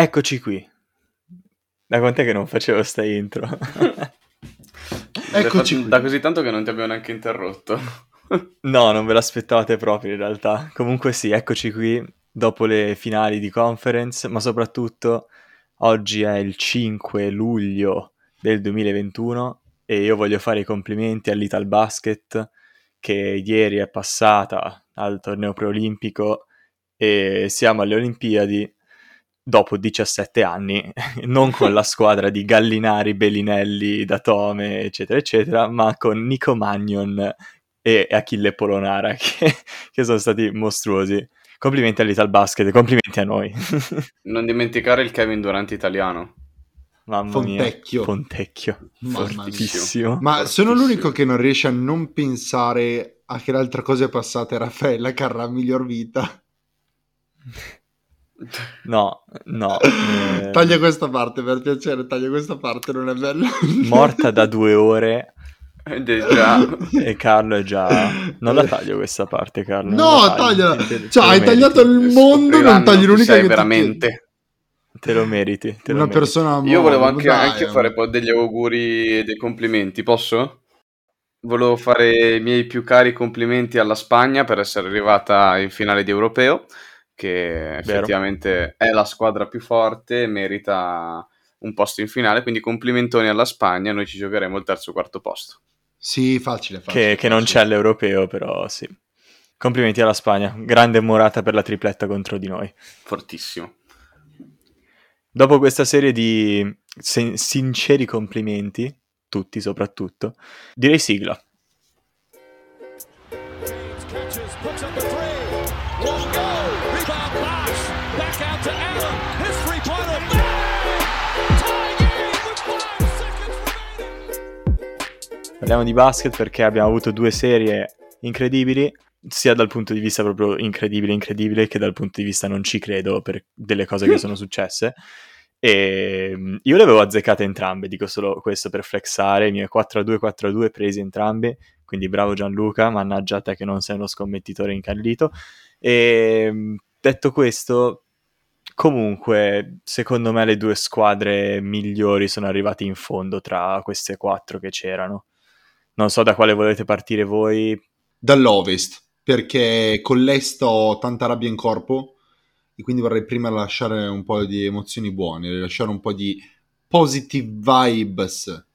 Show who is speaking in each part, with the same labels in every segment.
Speaker 1: Eccoci qui. Da quant'è che non facevo sta intro?
Speaker 2: Eccoci da, qui. Da così tanto che non ti abbiamo neanche interrotto.
Speaker 1: no, non ve l'aspettavate proprio in realtà. Comunque sì, eccoci qui dopo le finali di conference, ma soprattutto oggi è il 5 luglio del 2021 e io voglio fare i complimenti all'Ital Basket che ieri è passata al torneo preolimpico e siamo alle Olimpiadi dopo 17 anni, non con la squadra di Gallinari, Bellinelli, Datome, eccetera, eccetera, ma con Nico Magnon e Achille Polonara, che, che sono stati mostruosi. Complimenti all'Ital Basket, complimenti a noi.
Speaker 2: non dimenticare il Kevin Durant italiano.
Speaker 1: Mamma Fontecchio. Mia, Fontecchio. Fortissimo.
Speaker 3: Ma sono l'unico che non riesce a non pensare a che l'altra cosa è passata e Raffaella Carrà miglior vita.
Speaker 1: No, no.
Speaker 3: Eh... Taglia questa parte per piacere, taglia questa parte, non è bello.
Speaker 1: Morta da due ore.
Speaker 2: Già.
Speaker 1: E Carlo è già... Non la taglio questa parte, Carlo.
Speaker 3: No, tagliala. Te, cioè, hai tagliato il mondo, non tagli l'unica
Speaker 2: che veramente.
Speaker 1: Te lo meriti. Te
Speaker 3: Una
Speaker 1: lo
Speaker 3: persona
Speaker 2: meriti. Io volevo anche, anche fare poi degli auguri e dei complimenti, posso? Volevo fare i miei più cari complimenti alla Spagna per essere arrivata in finale di europeo che effettivamente Vero. è la squadra più forte, merita un posto in finale, quindi complimentoni alla Spagna, noi ci giocheremo il terzo o quarto posto.
Speaker 3: Sì, facile,
Speaker 1: facile. Che, che non c'è all'europeo, però sì. Complimenti alla Spagna, grande morata per la tripletta contro di noi.
Speaker 2: Fortissimo.
Speaker 1: Dopo questa serie di sen- sinceri complimenti, tutti soprattutto, direi sigla. Parliamo di basket perché abbiamo avuto due serie incredibili, sia dal punto di vista proprio incredibile, incredibile, che dal punto di vista non ci credo per delle cose che sono successe. E mm, io le avevo azzeccate entrambe, dico solo questo per flexare, i miei 4-2, 4-2 presi entrambi, quindi bravo Gianluca, mannaggia te che non sei uno scommettitore incallito. E mm, detto questo, comunque, secondo me le due squadre migliori sono arrivate in fondo tra queste quattro che c'erano. Non so da quale volete partire voi.
Speaker 3: Dall'ovest, perché con l'est ho tanta rabbia in corpo e quindi vorrei prima lasciare un po' di emozioni buone, lasciare un po' di positive vibes.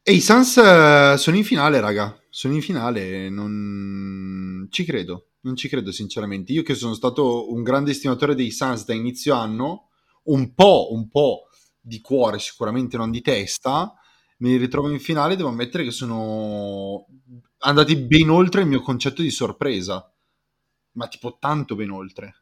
Speaker 3: E i Suns eh, sono in finale, raga. Sono in finale, non ci credo. Non ci credo sinceramente. Io che sono stato un grande estimatore dei Suns da inizio anno, un po', un po' di cuore, sicuramente non di testa, mi ritrovo in finale, devo ammettere che sono andati ben oltre il mio concetto di sorpresa, ma tipo tanto ben oltre.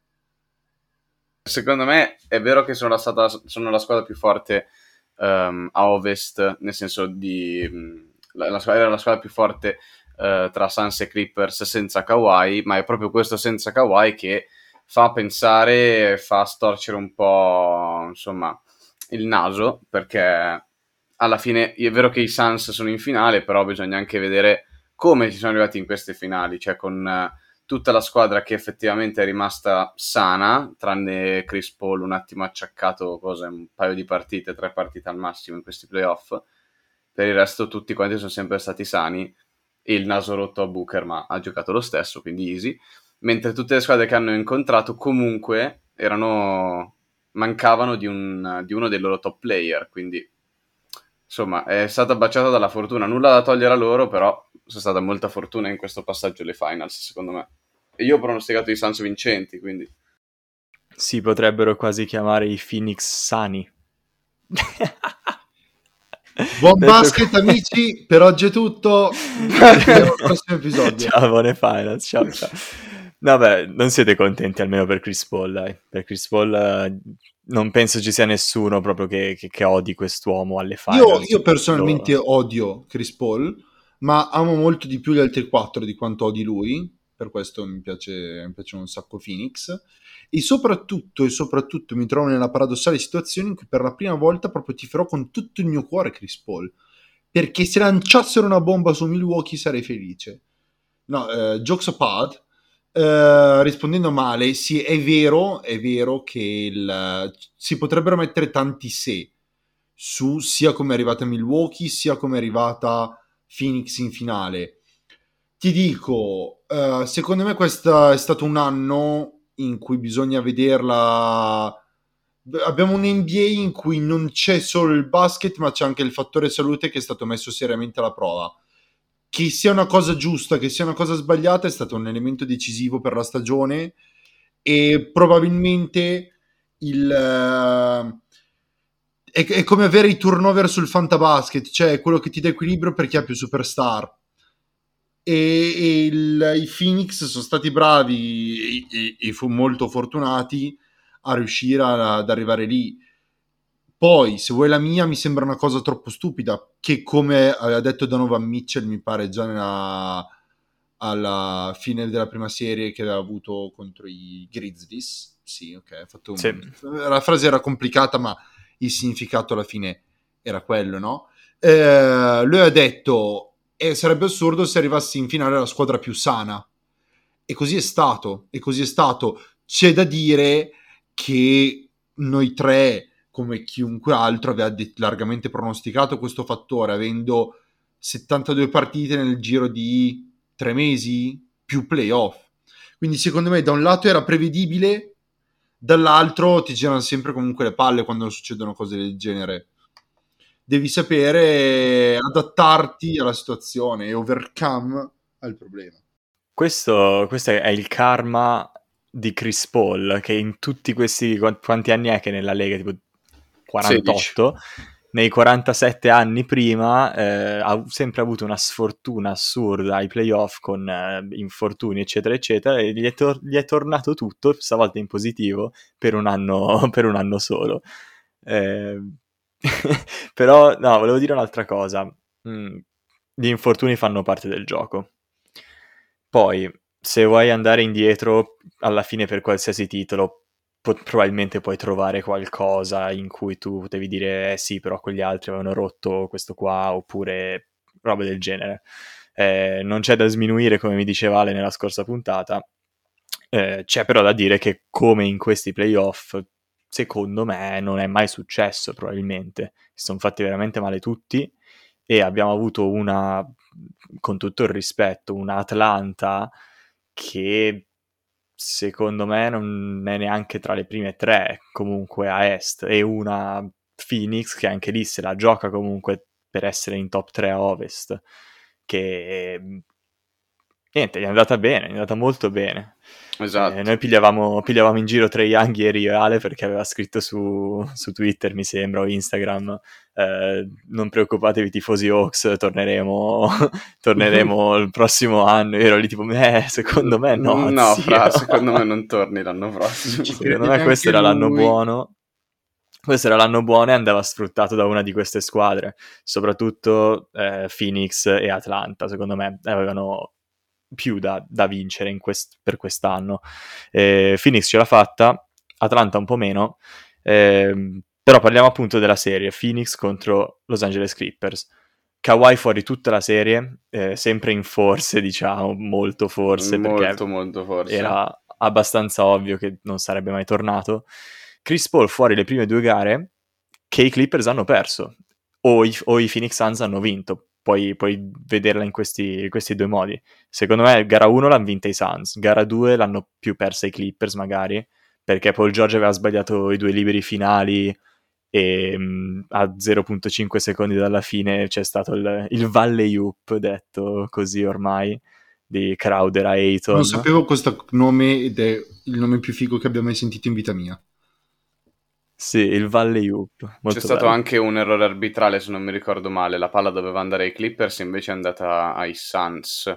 Speaker 2: Secondo me è vero che sono la, stata, sono la squadra più forte um, a ovest, nel senso di... La, la, era la squadra più forte uh, tra Suns e Clippers senza Kawhi, ma è proprio questo senza Kawhi che fa pensare, fa storcere un po' insomma il naso, perché alla fine è vero che i Suns sono in finale, però bisogna anche vedere come ci sono arrivati in queste finali, cioè con uh, tutta la squadra che effettivamente è rimasta sana, tranne Chris Paul un attimo acciaccato, cosa, un paio di partite, tre partite al massimo in questi playoff. Per il resto tutti quanti sono sempre stati sani, il naso rotto a Booker, ma ha giocato lo stesso, quindi easy. Mentre tutte le squadre che hanno incontrato comunque erano mancavano di, un, di uno dei loro top player, quindi insomma, è stata baciata dalla fortuna. Nulla da togliere a loro, però c'è stata molta fortuna in questo passaggio alle finals, secondo me. E io ho pronosticato i Suns vincenti, quindi...
Speaker 1: Si potrebbero quasi chiamare i Phoenix Sani.
Speaker 3: Buon basket amici, per oggi è tutto. Al prossimo episodio.
Speaker 1: Ciao, buone finals. Ciao, ciao. Vabbè, non siete contenti almeno per Chris Paul, dai. Per Chris Paul eh, non penso ci sia nessuno proprio che, che, che odi quest'uomo alle finals.
Speaker 3: Io, io personalmente lo... odio Chris Paul, ma amo molto di più gli altri quattro di quanto odi lui, per questo mi piace, mi piace un sacco Phoenix. E soprattutto, e soprattutto mi trovo nella paradossale situazione in cui per la prima volta proprio ti farò con tutto il mio cuore Chris Paul. Perché se lanciassero una bomba su Milwaukee sarei felice. No, eh, jokes apart, Uh, rispondendo male, sì, è vero, è vero che il, si potrebbero mettere tanti se su sia come è arrivata Milwaukee, sia come è arrivata Phoenix in finale. Ti dico, uh, secondo me questo è stato un anno in cui bisogna vederla. Abbiamo un NBA in cui non c'è solo il basket, ma c'è anche il fattore salute che è stato messo seriamente alla prova che sia una cosa giusta, che sia una cosa sbagliata, è stato un elemento decisivo per la stagione e probabilmente il... Uh, è, è, come avere i turnover sul fantabasket, cioè quello che ti dà equilibrio perché ha più superstar. E, e il, i Phoenix sono stati bravi e, e, e fu molto fortunati a riuscire a, ad arrivare lì poi, se vuoi la mia, mi sembra una cosa troppo stupida, che come aveva detto Donovan Mitchell, mi pare già nella, alla fine della prima serie che aveva avuto contro i Grizzlies. Sì, ok, fatto un... sì. la frase era complicata, ma il significato alla fine era quello, no? Eh, lui ha detto, eh, sarebbe assurdo se arrivassi in finale la squadra più sana. E così è stato, e così è stato. C'è da dire che noi tre come chiunque altro aveva de- largamente pronosticato questo fattore, avendo 72 partite nel giro di tre mesi più playoff. Quindi secondo me da un lato era prevedibile, dall'altro ti girano sempre comunque le palle quando succedono cose del genere. Devi sapere adattarti alla situazione e overcome al problema.
Speaker 1: Questo, questo è il karma di Chris Paul, che in tutti questi quanti anni è che nella Lega, tipo 48, 16. nei 47 anni prima eh, ha sempre avuto una sfortuna assurda ai playoff con eh, infortuni eccetera eccetera e gli è, tor- gli è, tornato tutto, stavolta in positivo, per un anno, per un anno solo. Eh, però no, volevo dire un'altra cosa. Mm, gli infortuni fanno parte del gioco. Poi, se vuoi andare indietro alla fine per qualsiasi titolo, po- probabilmente puoi trovare qualcosa in cui tu potevi dire eh sì, però quegli altri avevano rotto questo qua, oppure robe del genere. Eh, non c'è da sminuire, come mi diceva Ale nella scorsa puntata, eh, c'è però da dire che come in questi playoff, secondo me non è mai successo probabilmente. Si sono fatti veramente male tutti e abbiamo avuto una, con tutto il rispetto, una Atlanta che secondo me non è neanche tra le prime tre comunque a est. E una Phoenix che anche lì se la gioca comunque per essere in top 3 a ovest che niente, gli è andata bene, gli è andata molto bene. Esatto. Eh, noi pigliavamo, pigliavamo, in giro Trey Young ieri io e Ale perché aveva scritto su, su Twitter, mi sembra, o Instagram, eh, non preoccupatevi tifosi Hawks, torneremo, torneremo il prossimo anno. Io ero lì tipo, eh, secondo me no.
Speaker 2: No, fra, secondo me non torni l'anno prossimo.
Speaker 1: secondo me questo era l'anno buono. Questo era l'anno buono e andava sfruttato da una di queste squadre, soprattutto eh, Phoenix e Atlanta, secondo me avevano più da, da vincere quest- per quest'anno. Eh, Phoenix ce l'ha fatta, Atlanta un po' meno, eh, però parliamo appunto della serie Phoenix contro Los Angeles Clippers. Kawhi fuori tutta la serie, eh, sempre in forse, diciamo, molto forse,
Speaker 2: molto,
Speaker 1: perché
Speaker 2: molto forse.
Speaker 1: era abbastanza ovvio che non sarebbe mai tornato. Chris Paul fuori le prime due gare che i Clippers hanno perso, o i, o i Phoenix Suns hanno vinto, puoi, puoi vederla in questi, questi, due modi. Secondo me, gara 1 l'hanno vinta i Suns, gara 2 l'hanno più persa i Clippers, magari, perché Paul George aveva sbagliato i due liberi finali e mh, a 0.5 secondi dalla fine c'è stato il, il Valley Oop, detto così ormai, di Crowder a Ayton.
Speaker 3: Non sapevo questo nome ed è il nome più figo che abbia mai sentito in vita mia.
Speaker 1: Sì, il Valley Hoop.
Speaker 2: C'è stato bello. anche un errore arbitrale, se non mi ricordo male. La palla doveva andare ai Clippers, invece è andata ai Suns.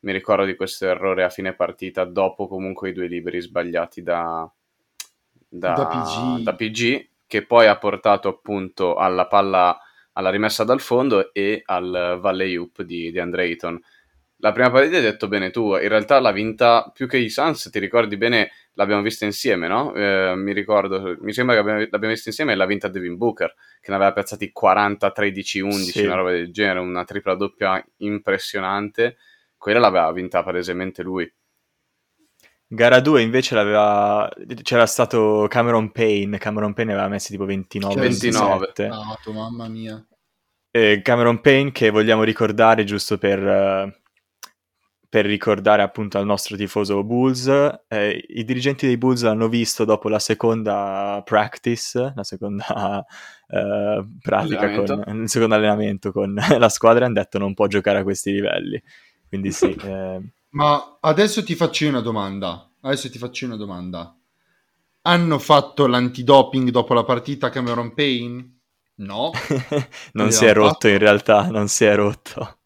Speaker 2: Mi ricordo di questo errore a fine partita, dopo comunque i due liberi sbagliati da, da, da, PG. da PG, che poi ha portato appunto alla palla alla rimessa dal fondo e al Valley Hoop di, di Andre Ayton. La prima partita hai detto bene tu, in realtà l'ha vinta più che i Suns, ti ricordi bene l'abbiamo vista insieme, no? Eh, mi ricordo, mi sembra che abbiamo, l'abbiamo vista insieme e l'ha vinta Devin Booker, che ne aveva piazzati 40, 13, 11, sì. una roba del genere, una tripla doppia impressionante. Quella l'aveva vinta palesemente lui.
Speaker 1: Gara 2 invece l'aveva... c'era stato Cameron Payne, Cameron Payne aveva messo tipo 29,
Speaker 2: 29.
Speaker 1: 27.
Speaker 3: Dato, mamma mia.
Speaker 1: Eh, Cameron Payne che vogliamo ricordare giusto per, eh, per ricordare appunto al nostro tifoso Bulls. eh, I dirigenti dei Bulls l'hanno visto dopo la seconda practice, la seconda eh, pratica, con, il secondo allenamento con la squadra e hanno detto non può giocare a questi livelli. Quindi sì, eh,
Speaker 3: Ma adesso ti faccio io una domanda. Adesso ti faccio io una domanda. Hanno fatto l'antidoping dopo la partita Cameron Payne? No.
Speaker 1: non si è rotto
Speaker 3: fatto?
Speaker 1: in realtà, non si è rotto.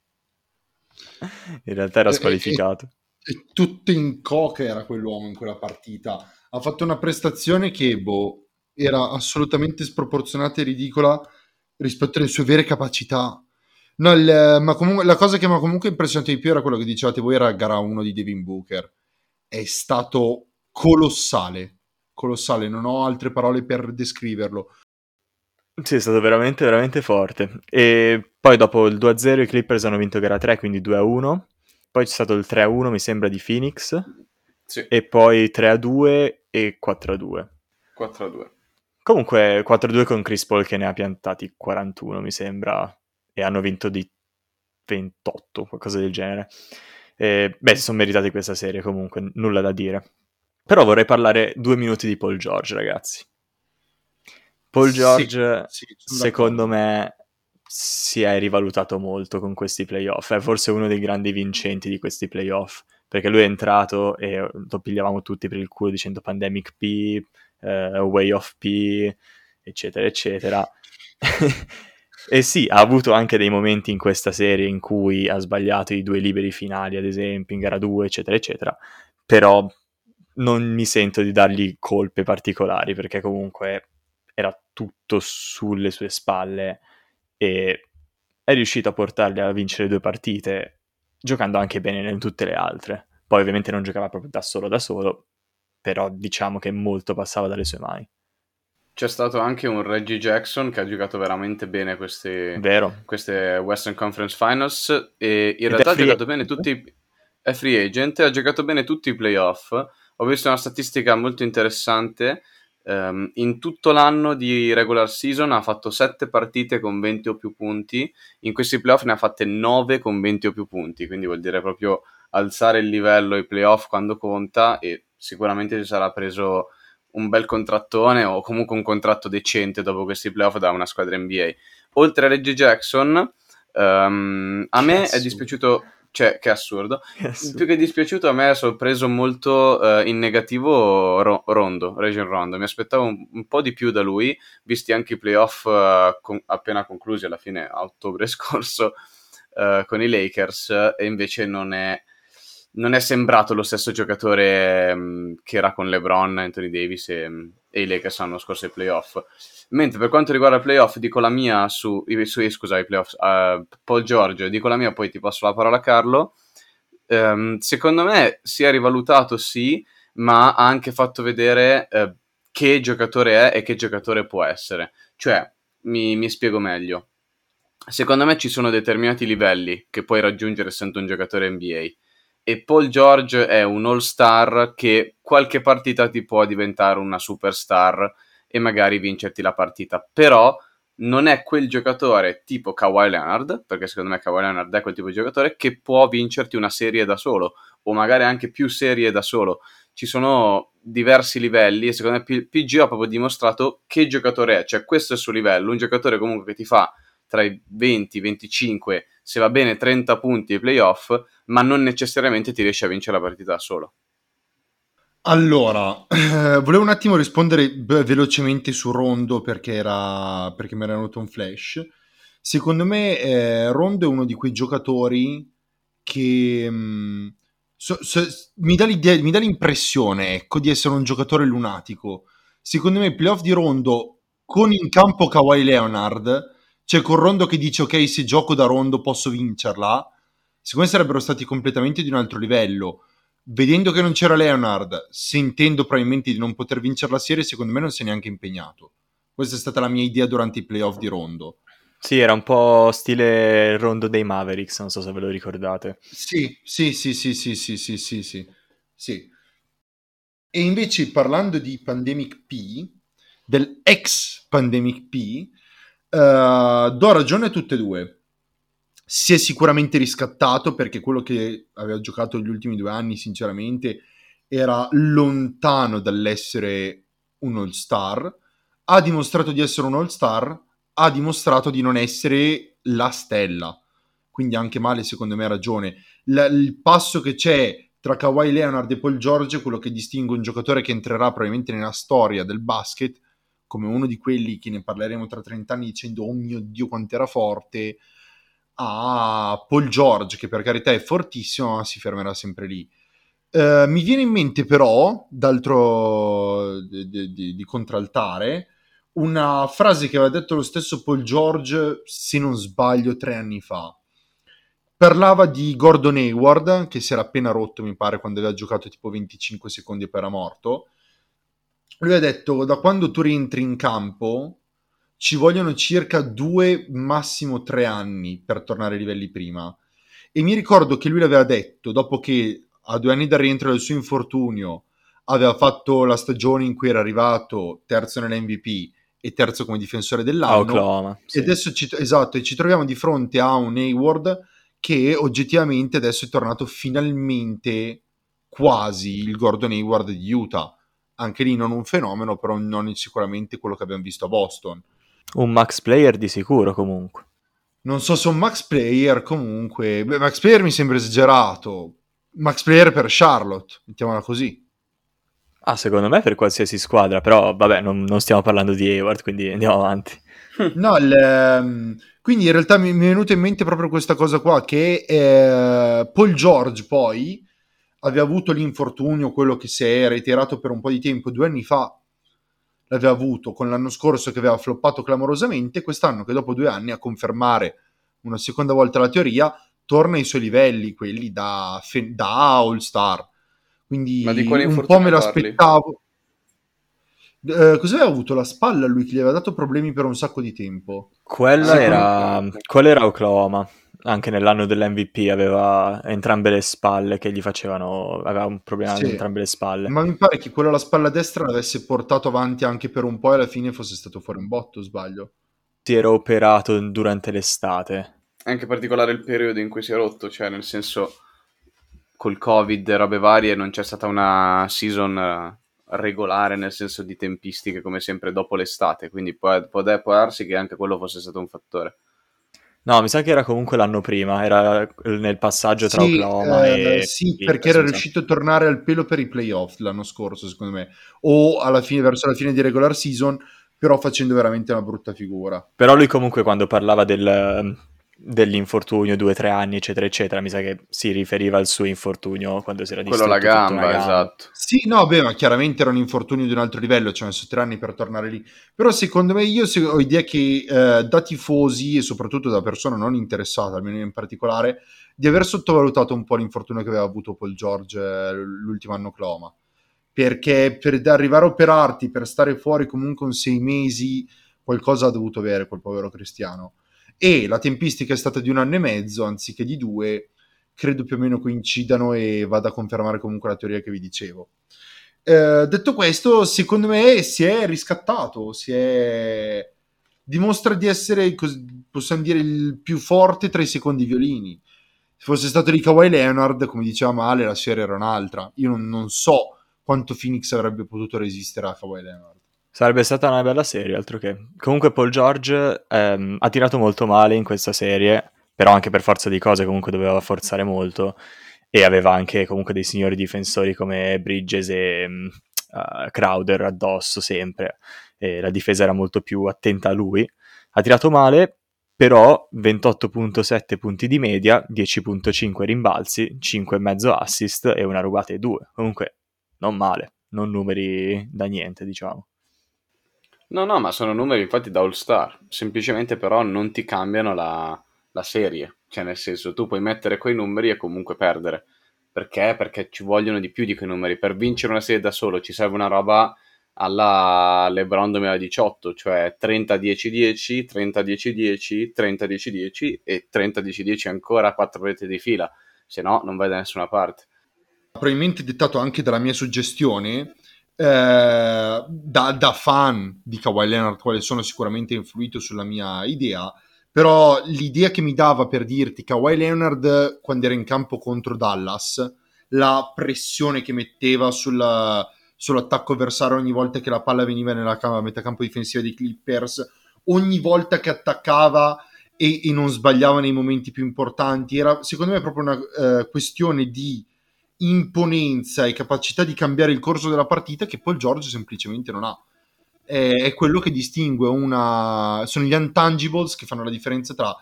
Speaker 1: In realtà era
Speaker 3: E- e-
Speaker 1: squalificato.
Speaker 3: E tutto in coca era quell'uomo in quella partita. Ha fatto una prestazione che, boh, era assolutamente sproporzionata e ridicola rispetto alle sue vere capacità. No, il- ma comunque la cosa che mi ha comunque impressionato di più era quello che dicevate voi, era gara 1 di Devin Booker. È stato colossale, colossale, non ho altre parole per descriverlo.
Speaker 1: Sì, è stato veramente, veramente forte. E poi dopo il 2-0 i Clippers hanno vinto gara 3, quindi 2-1. Poi c'è stato il 3-1, mi sembra, di Phoenix.
Speaker 2: Sì,
Speaker 1: E poi 3-2 e 4-2.
Speaker 2: 4-2.
Speaker 1: Comunque 4-2 con Chris Paul che ne ha piantati 41, mi sembra. E hanno vinto di 28, qualcosa del genere. E, beh, si sono meritati questa serie comunque, nulla da dire. Però vorrei parlare due minuti di Paul George, ragazzi. Paul
Speaker 3: Sì,
Speaker 1: George,
Speaker 3: sì, sono
Speaker 1: secondo me, si è rivalutato molto con questi playoff. È forse uno dei grandi vincenti di questi playoff. Perché lui è entrato e lo pigliavamo tutti per il culo dicendo Pandemic P, eh, Way of P, eccetera, eccetera. e sì, ha avuto anche dei momenti in questa serie in cui ha sbagliato i due liberi finali, ad esempio, in gara 2, eccetera, eccetera. Però non mi sento di dargli colpe particolari perché comunque tutto sulle sue spalle e è riuscito a portarli a vincere due partite giocando anche bene in tutte le altre. Poi ovviamente non giocava proprio da solo da solo, però diciamo che molto passava dalle sue mani.
Speaker 2: C'è stato anche un Reggie Jackson che ha giocato veramente bene queste, queste Western Conference Finals e in
Speaker 1: Ed
Speaker 2: realtà ha giocato bene tutti è free agent, ha giocato bene tutti i playoff. Ho visto una statistica molto interessante. Ehm, in tutto l'anno di regular season ha fatto 7 partite con 20 o più punti. In questi playoff ne ha fatte 9 con 20 o più punti. Quindi vuol dire proprio alzare il livello ai playoff quando conta. E sicuramente si sarà preso un bel contrattone o comunque un contratto decente dopo questi playoff da una squadra NBA. Oltre a Reggie Jackson, ehm, a me è dispiaciuto, cioè che assurdo,
Speaker 1: Che assurdo.
Speaker 2: più che dispiaciuto a me è sorpreso molto eh, in negativo Ro- Rondo, Region Rondo, mi aspettavo un, un po' di più da lui, visti anche i playoff eh, con- appena conclusi alla fine a ottobre scorso eh, con i Lakers e invece non è, non è sembrato lo stesso giocatore mh, che era con LeBron, Anthony Davis e, e i Lakers l'anno scorso ai playoff. Mentre per quanto riguarda i playoff, dico la mia su, su i- scusa, i playoff, eh, Paul George, dico la mia, poi ti passo la parola a Carlo. Ehm, secondo me si è rivalutato, sì, ma ha anche fatto vedere eh, che giocatore è e che giocatore può essere. Cioè, mi, mi spiego meglio. Secondo me ci sono determinati livelli che puoi raggiungere essendo un giocatore NBA. E Paul George è un all-star che qualche partita ti può diventare una superstar e magari vincerti la partita. Però non è quel giocatore tipo Kawhi Leonard, perché secondo me Kawhi Leonard è quel tipo di giocatore che può vincerti una serie da solo, o magari anche più serie da solo. Ci sono diversi livelli e secondo me PG ha proprio dimostrato che giocatore è, cioè questo è il suo livello, un giocatore comunque che ti fa tra i 20, 25, se va bene 30 punti ai playoff, ma non necessariamente ti riesce a vincere la partita da solo.
Speaker 3: Allora, eh, volevo un attimo rispondere beh, velocemente su Rondo perché, era, perché mi era venuto un flash. Secondo me eh, Rondo è uno di quei giocatori che mh, so- so- mi, dà mi dà l'impressione ecco, di essere un giocatore lunatico. Secondo me i playoff di Rondo con in campo Kawhi Leonard, cioè con Rondo che dice ok se gioco da Rondo posso vincerla, secondo me sarebbero stati completamente di un altro livello vedendo che non c'era Leonard, sentendo probabilmente di non poter vincere la serie, secondo me non si è neanche impegnato. Questa è stata la mia idea durante i playoff di Rondo.
Speaker 1: Sì, era un po' stile il rondo dei Mavericks, non so se ve lo ricordate.
Speaker 3: Sì, sì, sì, sì, sì, sì, sì, sì, sì. sì. E invece parlando di Pandemic P, del ex Pandemic P, uh, do ragione a tutte e due. Si è sicuramente riscattato perché quello che aveva giocato gli ultimi due anni, sinceramente, era lontano dall'essere un all-star. Ha dimostrato di essere un all-star, ha dimostrato di non essere la stella. Quindi anche male, secondo me, ha ragione. L- il passo che c'è tra Kawhi Leonard e Paul George, quello che distingue un giocatore che entrerà probabilmente nella storia del basket, come uno di quelli che ne parleremo tra 30 anni dicendo oh mio Dio quanto era forte, a Paul George, che per carità è fortissimo, ma si fermerà sempre lì. Uh, mi viene in mente però, d'altro di, di, di contraltare, una frase che aveva detto lo stesso Paul George, se non sbaglio, tre anni fa Parlava di Gordon Hayward, che si era appena rotto, mi pare, quando aveva giocato tipo 25 secondi e poi era morto. Lui ha detto, da quando tu rientri in campo, ci vogliono circa due, massimo tre anni per tornare ai livelli prima. E mi ricordo che lui l'aveva detto, dopo che a due anni dal rientro del suo infortunio aveva fatto la stagione in cui era arrivato terzo nell'MVP e terzo come difensore dell'anno.
Speaker 1: Oklahoma,
Speaker 3: sì. E adesso ci, esatto, e ci troviamo di fronte a un Hayward che oggettivamente adesso è tornato finalmente quasi il Gordon Hayward di Utah. Anche lì non un fenomeno, però non sicuramente quello che abbiamo visto a Boston.
Speaker 1: Un max player di sicuro comunque.
Speaker 3: Non so se un max player comunque... Beh, max player mi sembra esagerato. Max player per Charlotte, mettiamola così.
Speaker 1: Ah, secondo me per qualsiasi squadra, però vabbè, non, non stiamo parlando di Hayward, quindi andiamo avanti.
Speaker 3: No, il, ehm, quindi in realtà mi, mi, è venuta in mente proprio questa cosa qua, che eh, Paul George poi aveva avuto l'infortunio, quello che si è ritirato per un po' di tempo, due anni fa l'aveva avuto, con l'anno scorso che aveva floppato clamorosamente, quest'anno che dopo due anni a confermare una seconda volta la teoria, torna ai suoi livelli, quelli da, da All-Star. Quindi un po' me l'aspettavo. Eh, cosa aveva avuto la spalla lui che gli aveva dato problemi per un sacco di tempo?
Speaker 1: Quella, era, quella era Oklahoma. Anche nell'anno dell'MVP aveva entrambe le spalle che gli facevano. Aveva un problema sì. con entrambe le spalle.
Speaker 3: Ma mi pare che quello alla spalla destra l'avesse portato avanti anche per un po' e alla fine fosse stato fuori un botto, sbaglio.
Speaker 1: Si era operato durante l'estate.
Speaker 2: È anche particolare il periodo in cui si è rotto, cioè nel senso col covid e robe varie non c'è stata una season regolare nel senso di tempistiche come sempre dopo l'estate, quindi può, può, può darsi che anche quello fosse stato un fattore.
Speaker 1: No, mi sa che era comunque l'anno prima, era nel passaggio tra sì, Oklahoma eh,
Speaker 3: e... Sì, perché era riuscito a tornare al pelo per i playoff l'anno scorso, secondo me, o alla fine, verso la fine di regular season, però facendo veramente una brutta figura.
Speaker 1: Però lui comunque quando parlava del, dell'infortunio, due o tre anni, eccetera, eccetera. Mi sa che si riferiva al suo infortunio quando si era distrutto
Speaker 2: Quello alla gamba, gamba, esatto.
Speaker 3: Sì, no, beh, ma chiaramente era un infortunio di un altro livello, ci ha messo tre anni per tornare lì. Però secondo me io ho idea che eh, da tifosi e soprattutto da persona non interessata, almeno in particolare, di aver sottovalutato un po' l'infortunio che aveva avuto Paul George eh, l'ultimo anno Cloma. Perché per arrivare a operarti, per stare fuori comunque un sei mesi, qualcosa ha dovuto avere quel povero cristiano e la tempistica è stata di un anno e mezzo anziché di due, credo più o meno coincidano e vada a confermare comunque la teoria che vi dicevo. Eh, detto questo, secondo me si è riscattato, si è... dimostra di essere, possiamo dire, il più forte tra i secondi violini. Se fosse stato di Kawhi Leonard, come diceva Male, la serie era un'altra. Io non, non so quanto Phoenix avrebbe potuto resistere a Kawhi Leonard.
Speaker 1: Sarebbe stata una bella serie, altro che. Comunque Paul George ehm, ha tirato molto male in questa serie, però anche per forza di cose comunque doveva forzare molto e aveva anche comunque dei signori difensori come Bridges e uh, Crowder addosso sempre e la difesa era molto più attenta a lui. Ha tirato male, però 28.7 punti di media, 10.5 rimbalzi, 5,5 assist e una rubata e due. Comunque non male, non numeri da niente, diciamo.
Speaker 2: No, no, ma sono numeri infatti da All-Star, semplicemente però non ti cambiano la, la serie, cioè nel senso tu puoi mettere quei numeri e comunque perdere. Perché? Perché ci vogliono di più di quei numeri. Per vincere una serie da solo ci serve una roba alla LeBron 2018, cioè 30-10-10, 30-10-10, 30-10-10 e 30-10-10 ancora 4 reti di fila, se no non vai da nessuna parte.
Speaker 3: Probabilmente dettato anche dalla mia suggestione eh, da, da, fan di Kawhi Leonard, quale sono sicuramente influito sulla mia idea, però l'idea che mi dava per dirti Kawhi Leonard quando era in campo contro Dallas, la pressione che metteva sulla, sull'attacco avversario ogni volta che la palla veniva nella metà campo difensiva dei Clippers, ogni volta che attaccava e, e, non sbagliava nei momenti più importanti, era secondo me proprio una uh, questione di imponenza e capacità di cambiare il corso della partita che Paul George semplicemente non ha. È, quello che distingue una... sono gli intangibles che fanno la differenza tra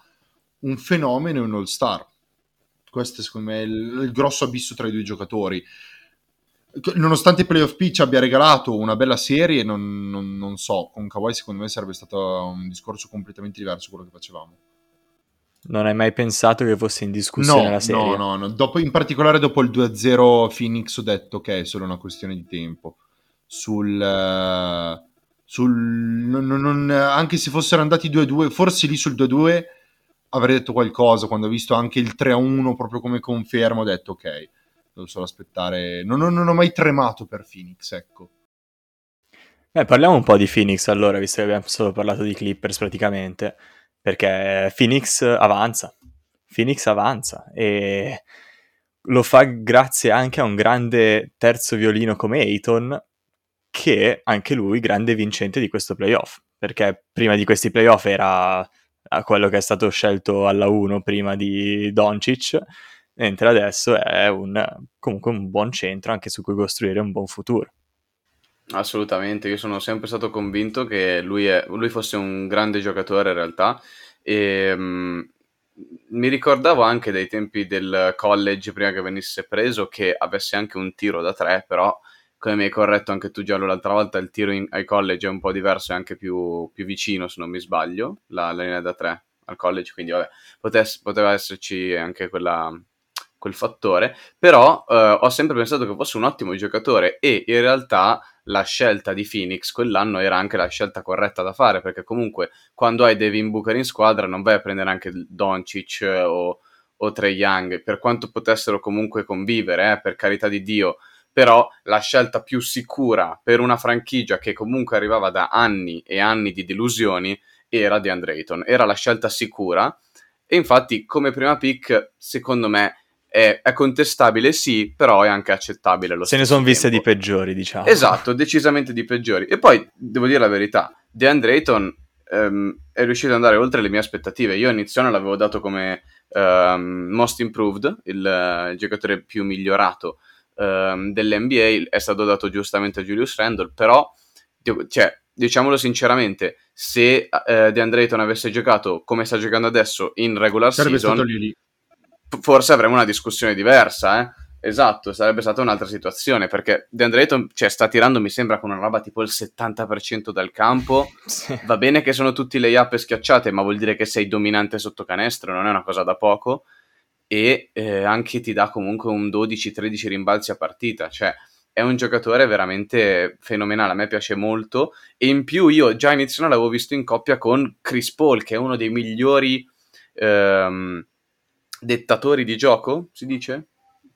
Speaker 3: un fenomeno e un all-star. Questo secondo me è il, il grosso abisso tra i due giocatori. Nonostante i playoff pitch abbia regalato una bella serie, non, non, non so, con Kawhi secondo me sarebbe stato un discorso completamente diverso quello che facevamo.
Speaker 1: Non hai mai pensato che fosse in discussione
Speaker 3: no,
Speaker 1: la serie?
Speaker 3: No, no, no. Dopo, in particolare dopo il 2-0 Phoenix ho detto che è solo una questione di tempo. Sul... Uh, sul non, non, anche se fossero andati 2-2, forse lì sul 2-2 avrei detto qualcosa. Quando ho visto anche il 3-1 proprio come conferma ho detto ok, devo solo aspettare. Non, non ho mai tremato per Phoenix, ecco.
Speaker 1: Eh, parliamo un po' di Phoenix allora, visto che abbiamo solo parlato di Clippers praticamente perché Phoenix avanza, Phoenix avanza e lo fa grazie anche a un grande terzo violino come Ayton, che anche lui grande vincente di questo playoff, perché prima di questi playoff era quello che è stato scelto alla 1 prima di Doncic, mentre adesso è un, comunque un buon centro anche su cui costruire un buon futuro.
Speaker 2: Assolutamente, io sono sempre stato convinto che lui, è, lui fosse un grande giocatore in realtà. E um, mi ricordavo anche dai tempi del college prima che venisse preso che avesse anche un tiro da tre, però come mi hai corretto anche tu Giallo l'altra volta, il tiro in, ai college è un po' diverso e anche più, più vicino se non mi sbaglio, la, la linea da tre al college, quindi vabbè, potesse, poteva esserci anche quella, quel fattore, però eh, ho sempre pensato che fosse un ottimo giocatore e in realtà la scelta di Phoenix quell'anno era anche la scelta corretta da fare, perché comunque quando hai Devin Booker in squadra non vai a prendere anche Doncic eh, o, o Trey Young, per quanto potessero comunque convivere, eh, per carità di Dio, però la scelta più sicura per una franchigia che comunque arrivava da anni e anni di delusioni era di Andreyton, era la scelta sicura. E infatti come prima pick secondo me è, è, contestabile, sì, però è anche accettabile. Lo
Speaker 1: Se ne sono viste di peggiori, diciamo.
Speaker 2: Esatto, decisamente di peggiori. E poi, devo dire la verità, DeAndre Ayton um, è riuscito ad andare oltre le mie aspettative. Io a inizio l'avevo dato come um, most improved, il, uh, giocatore più migliorato um, dell'NBA, è stato dato giustamente a Julius Randle, però, cioè, diciamolo sinceramente, se uh, DeAndre Ayton avesse giocato come sta giocando adesso in regular Sarebbe season... Stato lì lì forse avremo una discussione diversa, eh? Esatto, sarebbe stata un'altra situazione perché DeAndre Ayton cioè, sta tirando, mi sembra, con una roba tipo il 70% dal campo. Sì. Va bene che sono tutti le up schiacciate, ma vuol dire che sei dominante sotto canestro, non è una cosa da poco. E eh, anche ti dà comunque un 12-13 rimbalzi a partita, cioè è un giocatore veramente fenomenale, a me piace molto. E in più io già inizio l'avevo visto in coppia con Chris Paul, che è uno dei migliori. Ehm, dettatori di gioco, si dice?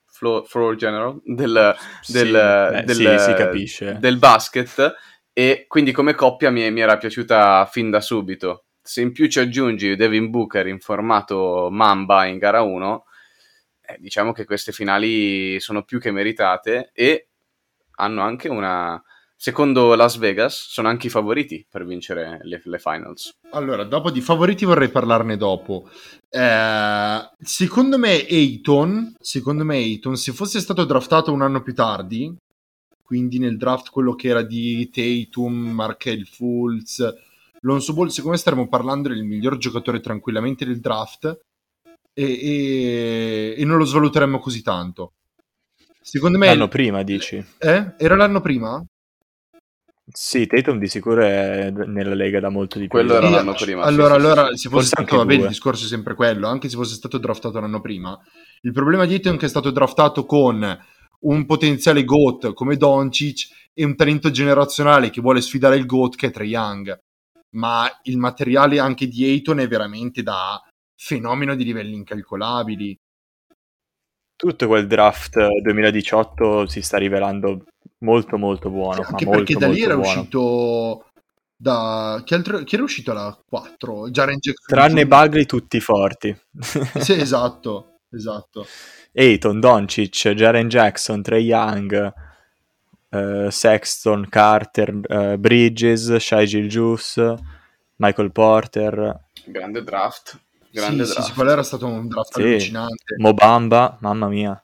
Speaker 2: Floor, floor general del, del, sì, del, sì, del basket e quindi come coppia mi, mi, era piaciuta fin da subito. Se in più ci aggiungi Devin Booker in formato Mamba in gara 1, eh, diciamo che queste finali sono più che meritate e hanno anche una, secondo Las Vegas, sono anche i favoriti per vincere le, le finals.
Speaker 3: Allora, dopo di favoriti vorrei parlarne dopo. Eh, secondo me Ayton, secondo me Ayton, se fosse stato draftato un anno più tardi, quindi nel draft quello che era di Tatum, Markel Fultz, Lonzo Ball, secondo me staremmo parlando del miglior giocatore tranquillamente del draft e, e, e non lo svaluteremmo così tanto.
Speaker 1: Secondo me... L'anno prima, dici?
Speaker 3: Eh? Era l'anno prima?
Speaker 1: Sì, Tatum di sicuro è nella Lega da molto di più.
Speaker 2: Quello era l'anno prima.
Speaker 3: Allora, sì, allora sì, se fosse stato, vabbè, il discorso è sempre quello, anche se fosse stato draftato l'anno prima. Il problema di Tatum è che è stato draftato con un potenziale GOAT come Doncic e un talento generazionale che vuole sfidare il GOAT che è Trae Young. Ma il materiale anche di Ayton è veramente da fenomeno di livelli incalcolabili.
Speaker 1: Tutto quel draft 2018 si sta rivelando molto molto buono.
Speaker 3: Anche
Speaker 1: molto,
Speaker 3: perché da lì era
Speaker 1: buono.
Speaker 3: uscito da... Chi, altro... Chi era uscito alla 4? Jaren Jackson
Speaker 1: Tranne. Bagley tutti forti.
Speaker 3: Sì, esatto, esatto.
Speaker 1: Ayton, Doncic, Jaren Jackson, Trey Young, eh, Sexton, Carter, eh, Bridges, Shai Gilgeous, Michael Porter,
Speaker 2: Grande draft. Grande
Speaker 3: Sì, sì,
Speaker 2: draft.
Speaker 3: sì, quello era stato un draft
Speaker 1: Sì.
Speaker 3: allucinante.
Speaker 1: Mobamba, mamma mia.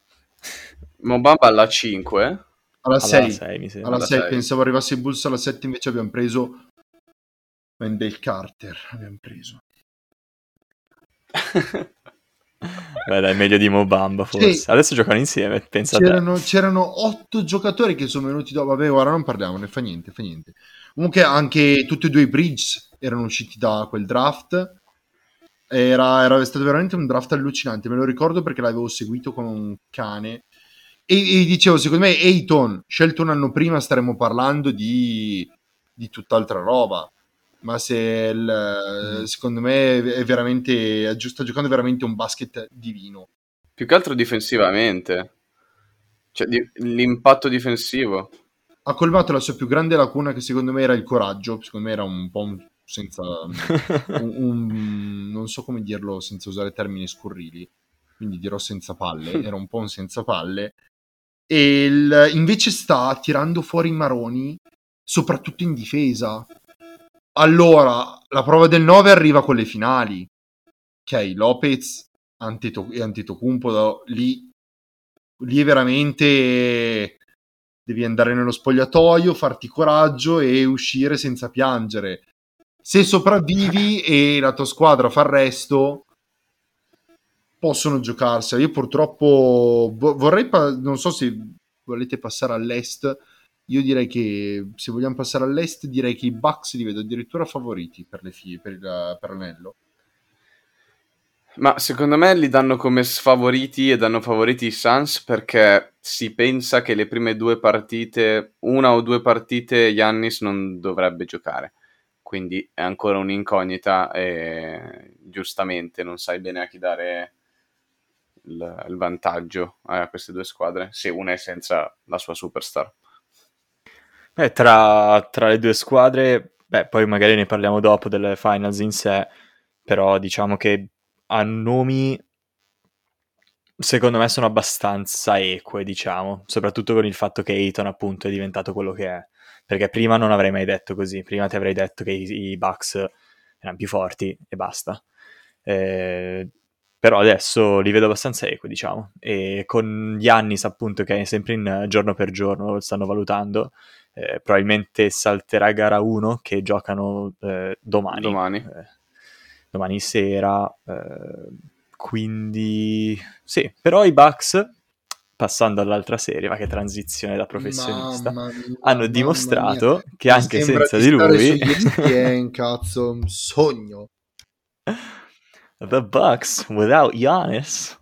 Speaker 2: Mobamba alla 5.
Speaker 3: Alla
Speaker 1: Alla
Speaker 3: 6,
Speaker 1: 6 mi sembra.
Speaker 3: alla
Speaker 2: alla
Speaker 3: 6
Speaker 2: sei.
Speaker 3: pensavo arrivasse il Bulls alla 7, invece abbiamo preso Wendell Carter. Abbiamo preso.
Speaker 1: Beh, dai, meglio di Mobamba forse.
Speaker 3: Sì.
Speaker 1: Adesso giocano insieme, pensa a te.
Speaker 3: C'erano, c'erano otto giocatori che sono venuti dopo. Vabbè, ora non parliamo, ne fa niente, fa niente. Comunque anche tutti e due i Bridges erano usciti da quel draft. Era, era stato veramente un draft allucinante. Me lo ricordo perché l'avevo seguito come un cane. E, e dicevo, secondo me, Ayton, scelto un anno prima, staremmo parlando di, di tutt'altra roba. Ma se il-
Speaker 1: Mm.
Speaker 3: secondo me è veramente sta giocando veramente un basket divino.
Speaker 2: Più che altro difensivamente. Cioè, di- l'impatto difensivo.
Speaker 3: ha colmato la sua più grande lacuna che secondo me era il coraggio, secondo me era un po' un, senza un, un- non so come dirlo senza usare termini scurrili, quindi dirò senza palle, era un po' un senza palle e il- invece sta tirando fuori maroni soprattutto in difesa. Allora, la prova del 9 arriva con le finali. Ok, Lopez Antetoc- e Antetokounmpo lì lì veramente devi andare nello spogliatoio, farti coraggio e uscire senza piangere. Se sopravvivi e la tua squadra fa il resto, possono giocarsela. Io purtroppo vo- vorrei, pa- non so se volete passare all'est. Io direi che se vogliamo passare all'est, direi che i Bucks li vedo addirittura favoriti per, le fi- per, il- per l'anello.
Speaker 2: Ma secondo me li danno come sfavoriti e danno favoriti i Suns perché si pensa che le prime due partite, una o due partite, Giannis non dovrebbe giocare. Quindi è ancora un'incognita e giustamente non sai bene a chi dare il, il vantaggio a queste due squadre se una è senza la sua superstar.
Speaker 1: Beh, tra, tra le due squadre, beh, poi magari ne parliamo dopo delle finals in sé, però diciamo che a nomi secondo me sono abbastanza eque, diciamo, soprattutto con il fatto che Ayton appunto è diventato quello che è, perché prima non avrei mai detto così, prima ti avrei detto che i, i Bucks erano più forti e basta. Eh, però adesso li vedo abbastanza equi, diciamo, e con Giannis appunto che è sempre in giorno per giorno, lo stanno valutando, eh, probabilmente salterà gara 1 che giocano eh, domani.
Speaker 2: Domani.
Speaker 1: Eh, domani sera. eh, quindi sì, però i Bucks, passando all'altra serie, ma che transizione da professionista,
Speaker 3: mia,
Speaker 1: hanno dimostrato che anche senza di
Speaker 3: stare
Speaker 1: lui...
Speaker 3: su ESPN, cazzo, un sogno.
Speaker 1: The Bucks without Giannis.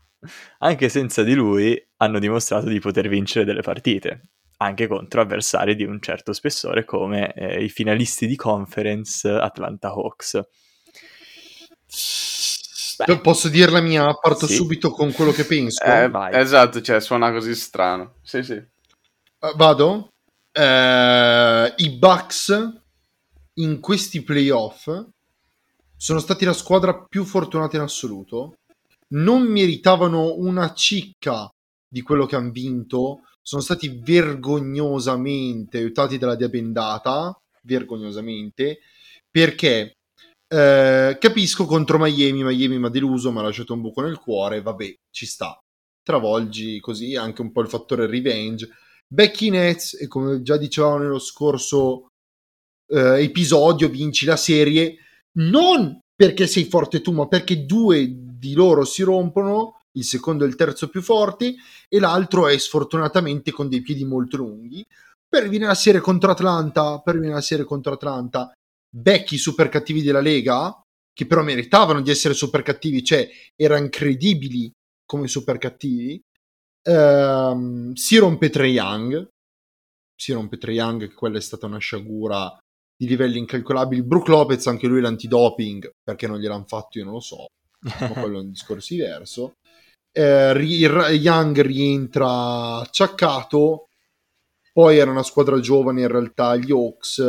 Speaker 1: Anche senza di lui hanno dimostrato di poter vincere delle partite, anche contro avversari di un certo spessore come eh, i finalisti di conference Atlanta Hawks. Beh,
Speaker 3: Posso dire la mia? Parto
Speaker 1: Sì.
Speaker 3: subito con quello che penso.
Speaker 2: Eh,
Speaker 1: vai.
Speaker 2: esatto, cioè suona così strano. Sì, sì.
Speaker 3: Eh, vado? Eh, I Bucks in questi playoff sono stati la squadra più fortunata in assoluto. Non meritavano una cicca di quello che hanno vinto. Sono stati vergognosamente aiutati dalla diabendata. Vergognosamente. Perché eh, capisco contro Miami. Miami mi ha deluso, mi ha lasciato un buco nel cuore. Vabbè, ci sta. Travolgi così anche un po' il fattore revenge. Becky Nets, e come già dicevamo nello scorso eh, episodio, vinci la serie non perché sei forte tu, ma perché due di loro si rompono, il secondo e il terzo più forti, e l'altro è sfortunatamente con dei piedi molto lunghi. Per venire la serie contro Atlanta, per venire la serie contro Atlanta, Becky super cattivi della Lega, che però meritavano di essere super cattivi, cioè erano incredibili come super cattivi. Ehm, si rompe Trae Young, si rompe Trae Young, che quella è stata una sciagura di livelli incalcolabili. Brooke Lopez, anche lui l'antidoping, perché non gliel'hanno fatto io non lo so, ma quello è un discorso diverso. Eh, Young rientra acciaccato poi era una squadra giovane in realtà, gli Hawks,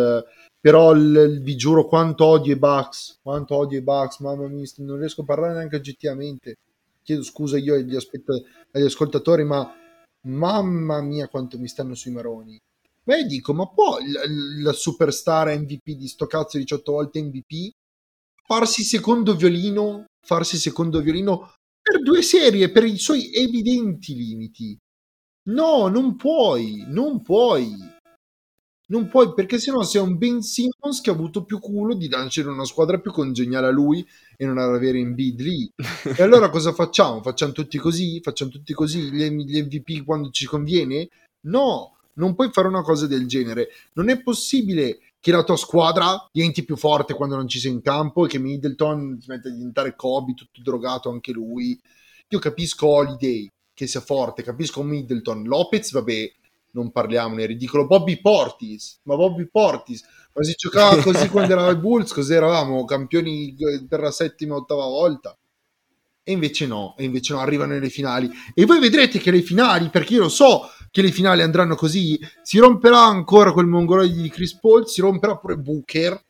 Speaker 3: però l- vi giuro quanto odio i Bucks, quanto odio i Bucks, mamma mia, non riesco a parlare neanche oggettivamente. Chiedo scusa io agli, aspett- agli ascoltatori, ma mamma mia quanto mi stanno sui maroni. Beh, dico, ma può la superstar MVP di sto cazzo 18 volte MVP farsi secondo violino, farsi secondo violino per due serie, per i suoi evidenti limiti. No, non puoi, non puoi. Non puoi, perché sennò sei un Ben Simmons che ha avuto più culo di lanciare una squadra più congeniale a lui e non avere in bid lì. e allora cosa facciamo? Facciamo tutti così? Facciamo tutti così gli, gli MVP quando ci conviene? No, non puoi fare una cosa del genere. Non è possibile che la tua squadra diventi più forte quando non ci sei in campo e che Middleton si mette a diventare Kobe tutto drogato anche lui. Io capisco Holiday che sia forte, capisco Middleton, Lopez, vabbè, non parliamone, è ridicolo. Bobby Portis, ma Bobby Portis, ma si giocava così quando eravamo ai Bulls, così eravamo campioni per la settima, ottava volta. E invece no, e invece no, arrivano nelle finali. E voi vedrete che le finali, perché io lo so che le finali andranno così, si romperà ancora quel mongoloide di Chris Paul, si romperà pure Booker,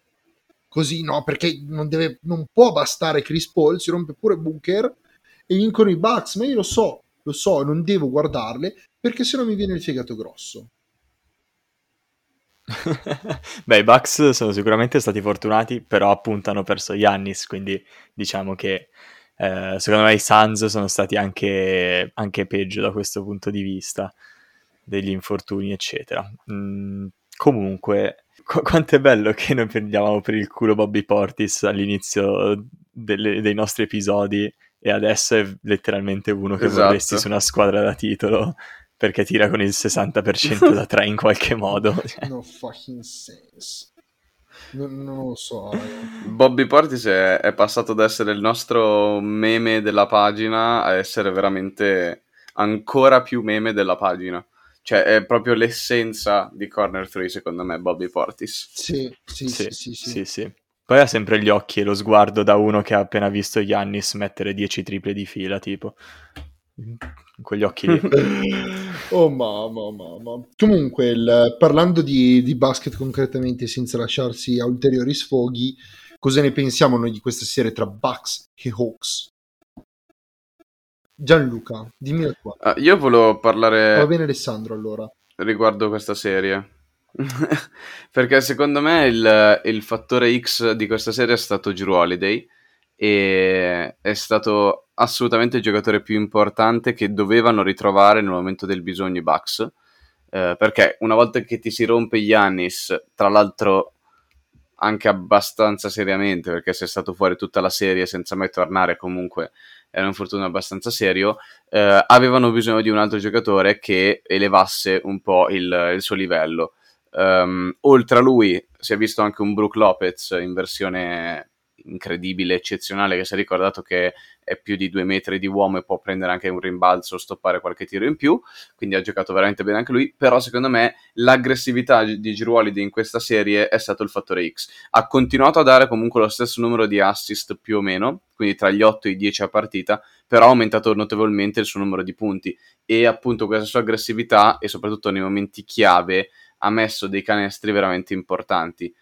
Speaker 3: così no, perché non, deve, non può bastare Chris Paul, si rompe pure Booker e vincono i Bucks, ma io lo so, lo so, non devo guardarle perché sennò mi viene il fegato grosso.
Speaker 1: Beh, i Bucks sono sicuramente stati fortunati, però appunto hanno perso Yannis, quindi diciamo che eh, secondo me i Suns sono stati anche, anche, peggio da questo punto di vista, degli infortuni, eccetera. Mm, comunque, qu- quanto è bello che noi prendiamo per il culo Bobby Portis all'inizio delle, dei nostri episodi e adesso è letteralmente uno che esatto. vorresti su una squadra da titolo perché tira con il 60% da 3 in qualche modo.
Speaker 3: no fucking sense. Non, non, lo so.
Speaker 2: Bobby Portis è, è, passato da essere il nostro meme della pagina a essere veramente ancora più meme della pagina. Cioè, è proprio l'essenza di Corner 3, secondo me, Bobby Portis.
Speaker 3: Sì, sì, sì, sì. sì,
Speaker 1: sì, sì. Poi ha sempre gli occhi e lo sguardo da uno che ha appena visto Yannis mettere 10 triple di fila, tipo. Con gli occhi lì.
Speaker 3: oh mamma, mamma. Comunque, il, parlando di, di, basket concretamente, senza lasciarsi a ulteriori sfoghi, cosa ne pensiamo noi di questa serie tra Bucks e Hawks? Gianluca, dimmi la tua.
Speaker 2: Uh, io volevo parlare...
Speaker 3: Va bene Alessandro allora.
Speaker 2: Riguardo questa serie. Perché secondo me il, il, fattore X di questa serie è stato Drew Holiday e è stato assolutamente il giocatore più importante che dovevano ritrovare nel momento del bisogno i Bucks. Eh, perché una volta che ti si rompe Giannis, tra l'altro anche abbastanza seriamente, perché sei stato fuori tutta la serie senza mai tornare, comunque era un infortunio abbastanza serio, eh, avevano bisogno di un altro giocatore che elevasse un po' il, il suo livello. Um, oltre a lui si è visto anche un Brook Lopez in versione incredibile, eccezionale, che si è ricordato che è più di due metri di uomo e può prendere anche un rimbalzo stoppare qualche tiro in più, quindi ha giocato veramente bene anche lui, però secondo me l'aggressività di Giruolide in questa serie è stato il fattore X. Ha continuato a dare comunque lo stesso numero di assist più o meno, quindi tra gli 8 e i 10 a partita, però ha aumentato notevolmente il suo numero di punti e appunto questa sua aggressività e soprattutto nei momenti chiave ha messo dei canestri veramente importanti.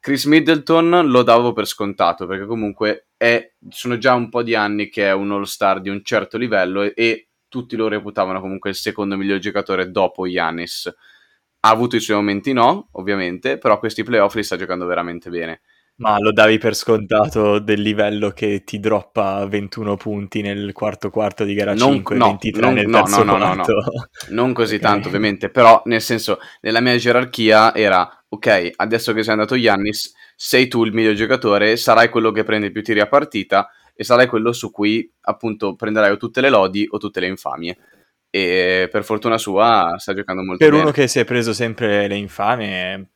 Speaker 2: Chris Middleton lo davo per scontato perché comunque è, sono già un po' di anni che è un all-star di un certo livello e, e tutti lo reputavano comunque il secondo miglior giocatore dopo Yanis. Ha avuto i suoi momenti no, ovviamente, però questi playoff li sta giocando veramente bene.
Speaker 1: Ma lo davi per scontato del livello che ti droppa 21 punti nel quarto quarto di gara non, 5
Speaker 2: no,
Speaker 1: 23
Speaker 2: non,
Speaker 1: nel
Speaker 2: no,
Speaker 1: terzo
Speaker 2: no,
Speaker 1: no, no, no,
Speaker 2: Non così okay. tanto ovviamente, però nel senso, nella mia gerarchia era, ok, adesso che sei andato Yannis, sei tu il miglior giocatore, sarai quello che prende più tiri a partita e sarai quello su cui appunto prenderai o tutte le lodi o tutte le infamie e per fortuna sua sta giocando molto
Speaker 1: per
Speaker 2: bene.
Speaker 1: Per uno che si è preso sempre le infamie,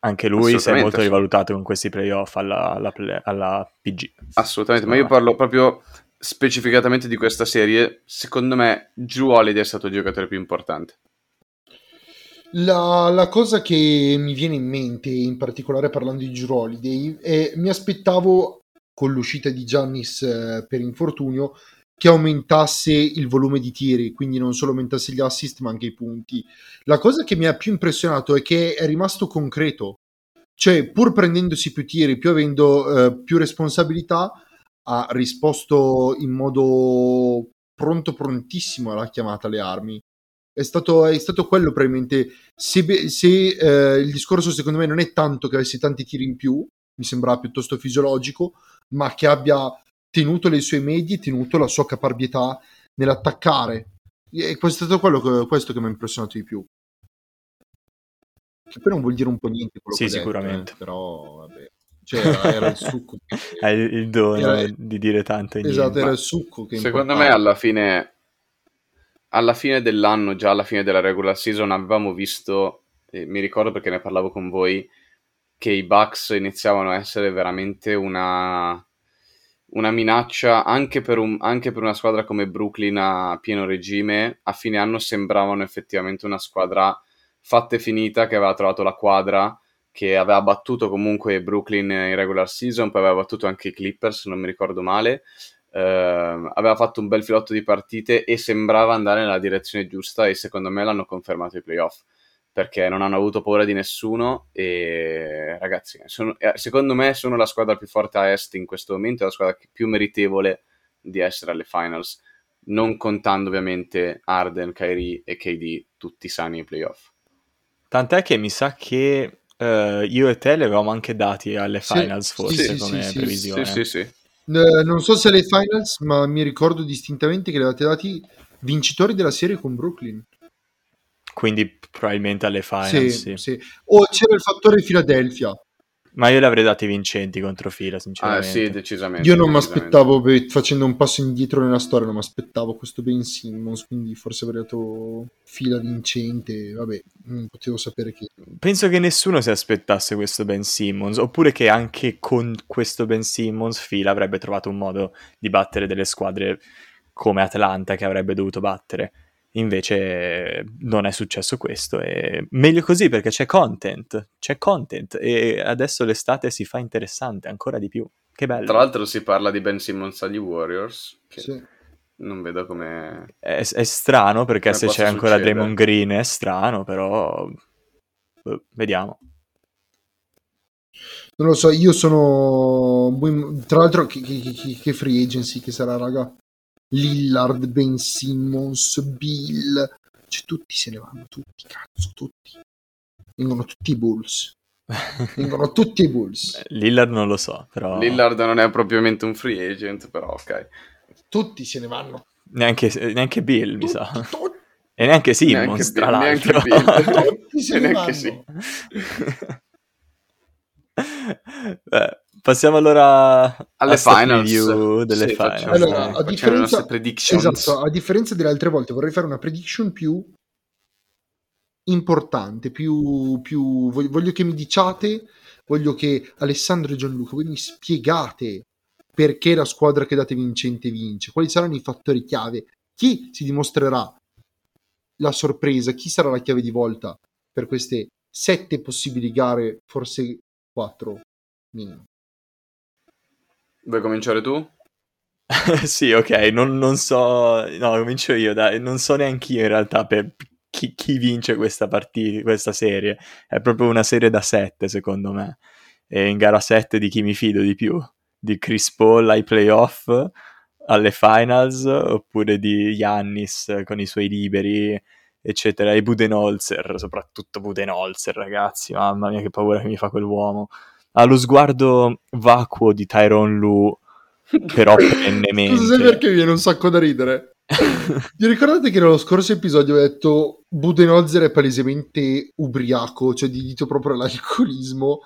Speaker 1: anche lui si è molto rivalutato con questi playoff alla, alla, alla PG.
Speaker 2: Assolutamente, ma io parlo proprio specificatamente di questa serie. Secondo me, Drew Holiday è stato il giocatore più importante.
Speaker 3: La, la, cosa che mi viene in mente, in particolare parlando di Drew Holiday, è mi aspettavo con l'uscita di Giannis eh, per infortunio che aumentasse il volume di tiri, quindi non solo aumentasse gli assist ma anche i punti. La cosa che mi ha più impressionato è che è rimasto concreto, cioè pur prendendosi più tiri, più avendo eh, più responsabilità, ha risposto in modo pronto prontissimo alla chiamata alle armi. È stato, è stato quello probabilmente se, se eh, il discorso secondo me non è tanto che avessi tanti tiri in più mi sembrava piuttosto fisiologico ma che abbia tenuto le sue medie, tenuto la sua caparbietà nell'attaccare. E questo è stato quello che, questo che mi ha impressionato di più. Che poi non vuol dire un po' niente quello
Speaker 1: sì,
Speaker 3: che
Speaker 1: sicuramente.
Speaker 3: Detto, eh, però vabbè. Cioè, era, era il succo. Che...
Speaker 1: Hai il dono era... di dire tanto.
Speaker 3: Esatto, era il succo che
Speaker 2: Secondo me alla fine, alla fine dell'anno, già alla fine della regular season, avevamo visto, eh, mi ricordo perché ne parlavo con voi, che i Bucks iniziavano a essere veramente una una minaccia anche per, un, anche per, una squadra come Brooklyn a pieno regime. A fine anno sembravano effettivamente una squadra fatta e finita che aveva trovato la quadra, che aveva battuto comunque Brooklyn in regular season, poi aveva battuto anche i Clippers, se non mi ricordo male. Uh, aveva fatto un bel filotto di partite e sembrava andare nella direzione giusta e secondo me l'hanno confermato i playoff perché non hanno avuto paura di nessuno e ragazzi, sono, eh, secondo me sono la squadra più forte a est in questo momento, la squadra più meritevole di essere alle finals, non contando ovviamente Arden, Kyrie e KD tutti sani ai playoff.
Speaker 1: Tant'è che mi sa che uh, io e te le avevamo anche dati alle finals sì, forse sì, come sì, previsione.
Speaker 2: Sì, sì, sì.
Speaker 3: Uh, non so se alle finals, ma mi ricordo distintamente che le avete dati vincitori della serie con Brooklyn.
Speaker 1: Quindi probabilmente alle finals. Sì,
Speaker 3: sì. sì. O c'era il fattore Philadelphia.
Speaker 1: Ma io le avrei dati vincenti contro Fila, sinceramente.
Speaker 2: Ah, sì, decisamente.
Speaker 3: Io non mi aspettavo, facendo un passo indietro nella storia, non mi aspettavo questo Ben Simmons, quindi forse avrei dato Fila vincente, vabbè, non potevo sapere che...
Speaker 1: Penso che nessuno si aspettasse questo Ben Simmons, oppure che anche con questo Ben Simmons Fila avrebbe trovato un modo di battere delle squadre come Atlanta che avrebbe dovuto battere. Invece non è successo questo e meglio così perché c'è content, c'è content e adesso l'estate si fa interessante ancora di più. Che bello.
Speaker 2: Tra l'altro si parla di Ben Simmons agli Warriors, che sì. non vedo come...
Speaker 1: È, è strano perché se c'è ancora succedere. Draymond Green è strano, però boh, vediamo.
Speaker 3: Non lo so, io sono... Tra l'altro che, che, che free agency che sarà, raga? Lillard, Ben Simmons, Bill, cioè tutti se ne vanno, tutti, cazzo, tutti. Vengono tutti i Bulls. Vengono tutti i Bulls.
Speaker 1: Lillard non lo so, però...
Speaker 2: Lillard non è propriamente un free agent, però ok.
Speaker 3: Tutti se ne vanno.
Speaker 1: Neanche, neanche Bill, tutti, mi sa. Tutti. E neanche Simmons, neanche tra
Speaker 2: Bill,
Speaker 1: l'altro.
Speaker 2: Neanche Bill.
Speaker 3: tutti se ne vanno.
Speaker 2: Sì.
Speaker 1: Beh, passiamo allora
Speaker 2: alle finals
Speaker 1: delle
Speaker 2: sì,
Speaker 1: finals.
Speaker 3: Allora, a differenza, esatto, a differenza delle altre volte, vorrei fare una prediction più importante, più, più voglio, voglio che mi diciate, voglio che Alessandro e Gianluca voi mi spiegate perché la squadra che date vincente vince, quali saranno i fattori chiave, chi si dimostrerà la sorpresa, chi sarà la chiave di volta per queste sette possibili gare, forse 4 minimo.
Speaker 2: Vuoi cominciare tu?
Speaker 1: sì, ok, non, non, so, no, comincio io, dai, non so neanche io in realtà per chi, chi, vince questa partita, questa serie, è proprio una serie da 7 secondo me, e in gara 7 di chi mi fido di più, di Chris Paul ai playoff, alle finals, oppure di Yannis con i suoi liberi, eccetera, e Budenholzer, soprattutto Budenholzer, ragazzi, mamma mia che paura che mi fa quell'uomo. Ha lo sguardo vacuo di Tyrone Lu, però perennemente.
Speaker 3: Scusa perché viene un sacco da ridere. Vi ricordate che nello scorso episodio ho detto Budenholzer è palesemente ubriaco, cioè di dito proprio l'alcolismo,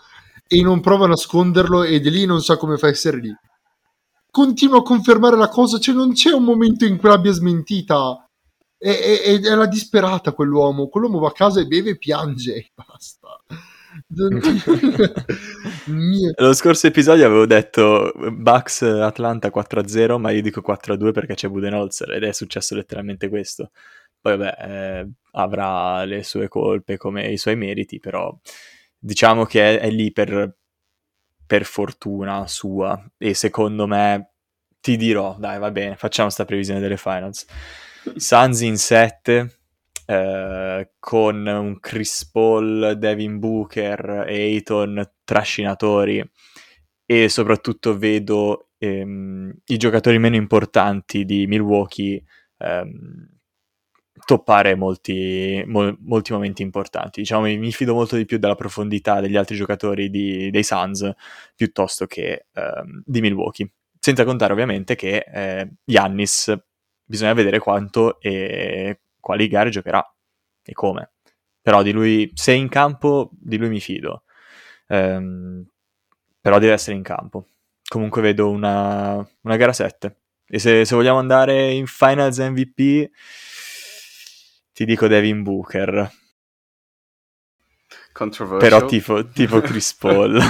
Speaker 3: e non prova a nasconderlo ed è lì non sa come fa a essere lì. Continuo a confermare la cosa, cioè non c'è un momento in cui l'abbia smentita è, è, è la disperata quell'uomo. Quell'uomo va a casa e beve e piange e basta.
Speaker 1: Lo scorso episodio avevo detto Bucks Atlanta 4-0, ma io dico 4-2 perché c'è Budenholzer ed è successo letteralmente questo. Poi vabbè, eh, avrà le sue colpe come i suoi meriti, però diciamo che è, è lì per, per fortuna sua e secondo me ti dirò, dai, va bene, facciamo sta previsione delle finals. Suns in 7, eh, con un Chris Paul, Devin Booker e Ayton trascinatori e soprattutto vedo ehm, i giocatori meno importanti di Milwaukee ehm, toppare molti, mo- molti momenti importanti. Diciamo, mi, fido molto di più della profondità degli altri giocatori di, dei Suns piuttosto che ehm, di Milwaukee. Senza contare ovviamente che eh, Giannis bisogna vedere quanto e quali gare giocherà e come. Però di lui, se è in campo, di lui mi fido. Ehm, però deve essere in campo. Comunque vedo una, una gara 7. E se, se, vogliamo andare in Finals MVP, ti dico Devin Booker. Però tipo, tipo Chris Paul.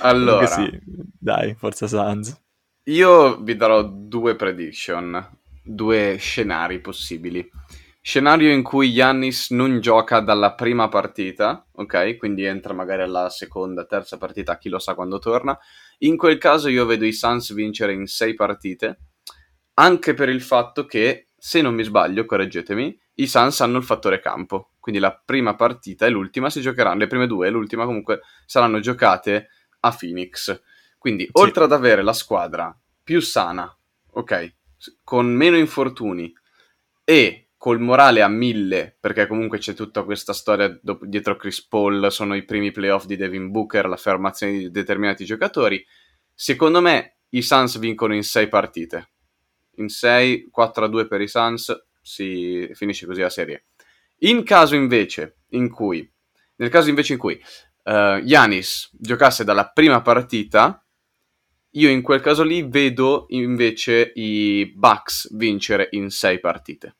Speaker 2: allora,
Speaker 1: sì, dai, forza Suns.
Speaker 2: Io vi darò due prediction, due scenari possibili. Scenario in cui Yannis non gioca dalla prima partita, ok? Quindi entra magari alla seconda, terza partita, chi lo sa quando torna. In quel caso io vedo i Suns vincere in sei partite, anche per il fatto che, se non mi sbaglio, correggetemi, i Suns hanno il fattore campo. Quindi la prima partita e l'ultima si giocheranno, le prime due e l'ultima comunque saranno giocate a Phoenix. Quindi, sì. oltre ad avere la squadra più sana, ok, con meno infortuni e col morale a mille, perché comunque c'è tutta questa storia do- dietro Chris Paul, sono i primi playoff di Devin Booker, la fermazione di determinati giocatori. Secondo me i Suns vincono in sei partite. In 6, 4 a 2 per i Suns, si finisce così la serie. In caso invece in cui, nel caso invece in cui uh, Giannis giocasse dalla prima partita, io in quel caso lì vedo invece i Bucks vincere in sei partite.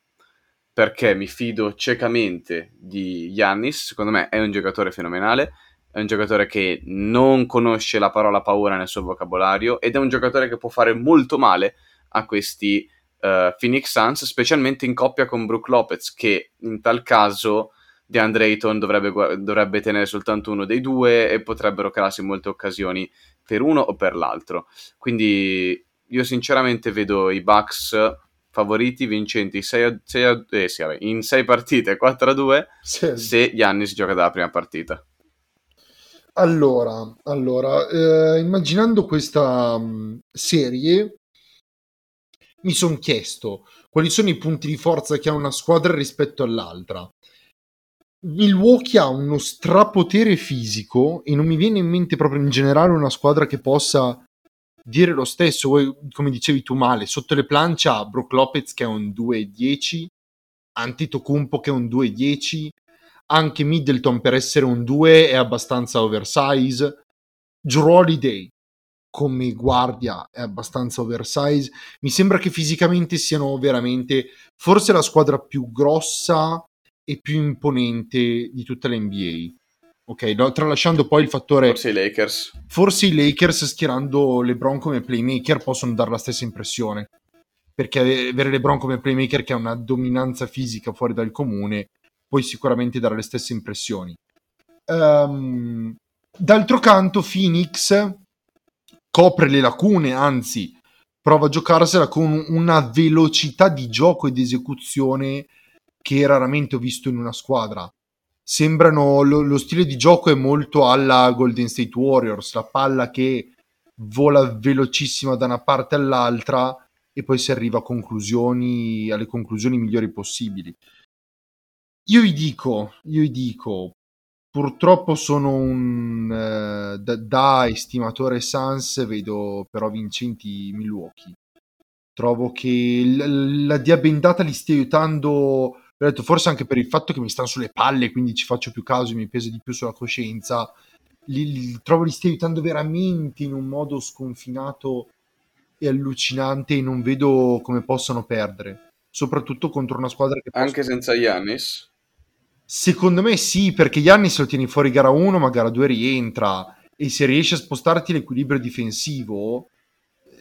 Speaker 2: Perché mi fido ciecamente di Yannis, secondo me è un giocatore fenomenale, è un giocatore che non conosce la parola paura nel suo vocabolario ed è un giocatore che può fare molto male a questi uh, Phoenix Suns, specialmente in coppia con Brook Lopez, che in tal caso DeAndre Ayton dovrebbe, dovrebbe tenere soltanto uno dei due e potrebbero crearsi molte occasioni per uno o per l'altro. Quindi io sinceramente vedo i Bucks favoriti vincenti 6 a, 6 a, eh, sì, in 6 partite 4 a 2 sì. se Giannis gioca dalla prima partita.
Speaker 3: Allora, allora eh, immaginando questa um, serie, mi sono chiesto quali sono i punti di forza che ha una squadra rispetto all'altra. Milwaukee ha uno strapotere fisico e non mi viene in mente proprio in generale una squadra che possa dire lo stesso, come dicevi tu male, sotto le planche ha Brook Lopez che è un 2-10, Antetokounmpo che è un 2-10, anche Middleton per essere un 2 è abbastanza oversize, Drew Holiday come guardia è abbastanza oversize, mi sembra che fisicamente siano veramente forse la squadra più grossa e più imponente di tutta l'NBA ok? No, tralasciando poi il fattore...
Speaker 2: Forse i Lakers.
Speaker 3: Forse i Lakers schierando LeBron come playmaker possono dare la stessa impressione. Perché avere LeBron come playmaker che ha una dominanza fisica fuori dal comune puoi sicuramente dare le stesse impressioni. Um, d'altro canto Phoenix copre le lacune, anzi prova a giocarsela con una velocità di gioco ed esecuzione che raramente ho visto in una squadra sembrano lo, lo, stile di gioco è molto alla Golden State Warriors, la palla che vola velocissima da una parte all'altra e poi si arriva a conclusioni, alle conclusioni migliori possibili. Io vi dico, io vi dico, purtroppo sono un eh, da, da, estimatore Sans, vedo però vincenti Milwaukee. Trovo che l- la diabendata li stia aiutando ho detto forse anche per il fatto che mi stanno sulle palle, quindi ci faccio più caso, mi pesa di più sulla coscienza. Li, li, trovo li stia aiutando veramente in un modo sconfinato e allucinante e non vedo come possano perdere. Soprattutto contro una squadra che...
Speaker 2: Anche senza Yannis?
Speaker 3: Secondo me sì, perché Yannis lo tieni fuori gara 1, ma gara 2 rientra. E se riesci a spostarti l'equilibrio difensivo,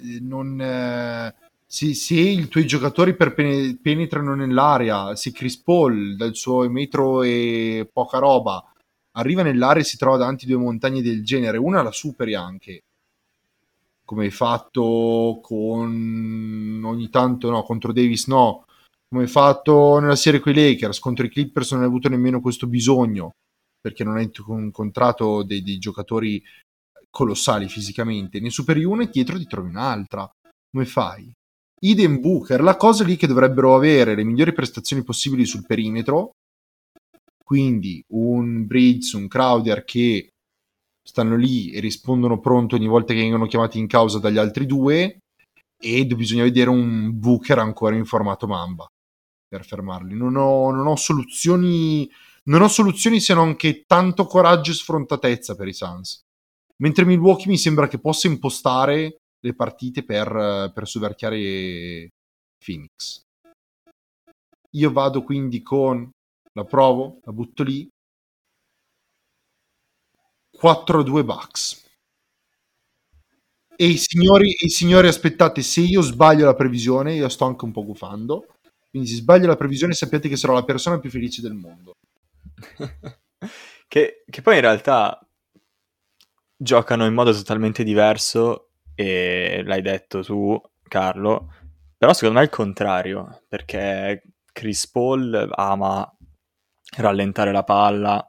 Speaker 3: eh, non... Eh se, se i tuoi giocatori penetrano nell'area, se Chris Paul dal suo metro e poca roba arriva nell'area e si trova davanti due montagne del genere, una la superi anche. come hai fatto con ogni tanto no, contro Davis no, come hai fatto nella serie con i Lakers, contro i Clippers non hai avuto nemmeno questo bisogno, perché non hai incontrato dei, dei giocatori colossali fisicamente. Nei Super Unit dietro ti trovi un'altra. Come fai? Idem Booker, la cosa lì che dovrebbero avere le migliori prestazioni possibili sul perimetro, quindi un Bridge, un Crowder che stanno lì e rispondono pronto ogni volta che vengono chiamati in causa dagli altri due e bisogna vedere un Booker ancora in formato Mamba per fermarli. Non ho, non ho soluzioni non ho soluzioni se non che tanto coraggio e sfrontatezza per i Suns. Mentre Milwaukee mi sembra che possa impostare le partite per, per soverchiare Phoenix. Io vado quindi con la provo, la butto lì. 4-2 Bucks. E i, signori, i signori, aspettate, se io sbaglio la previsione, io sto anche un po' gufando. Quindi se sbaglio la previsione sappiate che sarò la persona più felice del mondo.
Speaker 1: che, che poi in realtà giocano in modo totalmente diverso e l'hai detto tu, Carlo, però secondo me è il contrario, perché Chris Paul ama rallentare la palla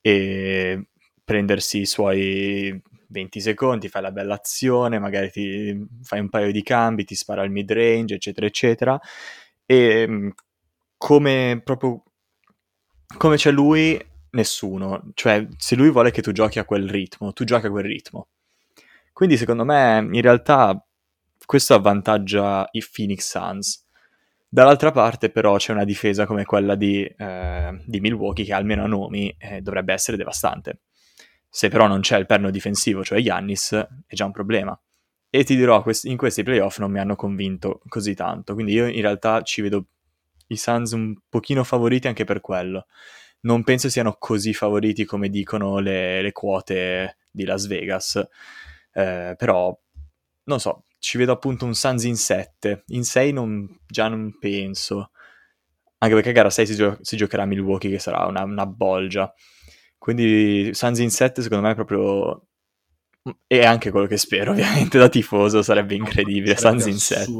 Speaker 1: e prendersi i suoi 20 secondi, fai la bella azione, magari ti fai un paio di cambi, ti spara il mid range, eccetera, eccetera. E mm, come proprio come c'è lui, nessuno. Cioè, se lui vuole che tu giochi a quel ritmo, tu giochi a quel ritmo. Quindi, secondo me, in realtà, questo avvantaggia i Phoenix Suns. Dall'altra parte, però, c'è una difesa come quella di, eh, di Milwaukee, che almeno a nomi eh, dovrebbe essere devastante. Se però non c'è il perno difensivo, cioè Yannis, è già un problema. E ti dirò, in questi playoff non mi hanno convinto così tanto. Quindi io in realtà ci vedo i Suns un pochino favoriti anche per quello. Non penso siano così favoriti come dicono le, le quote di Las Vegas, eh, però non so, ci vedo appunto un Suns in 7, in 6 non, già non penso, anche perché gara 6 si, gio- si giocherà a Milwaukee che sarà una, una bolgia, quindi Suns in 7 secondo me è proprio e anche quello che spero, ovviamente, da tifoso sarebbe incredibile. Suns in 7.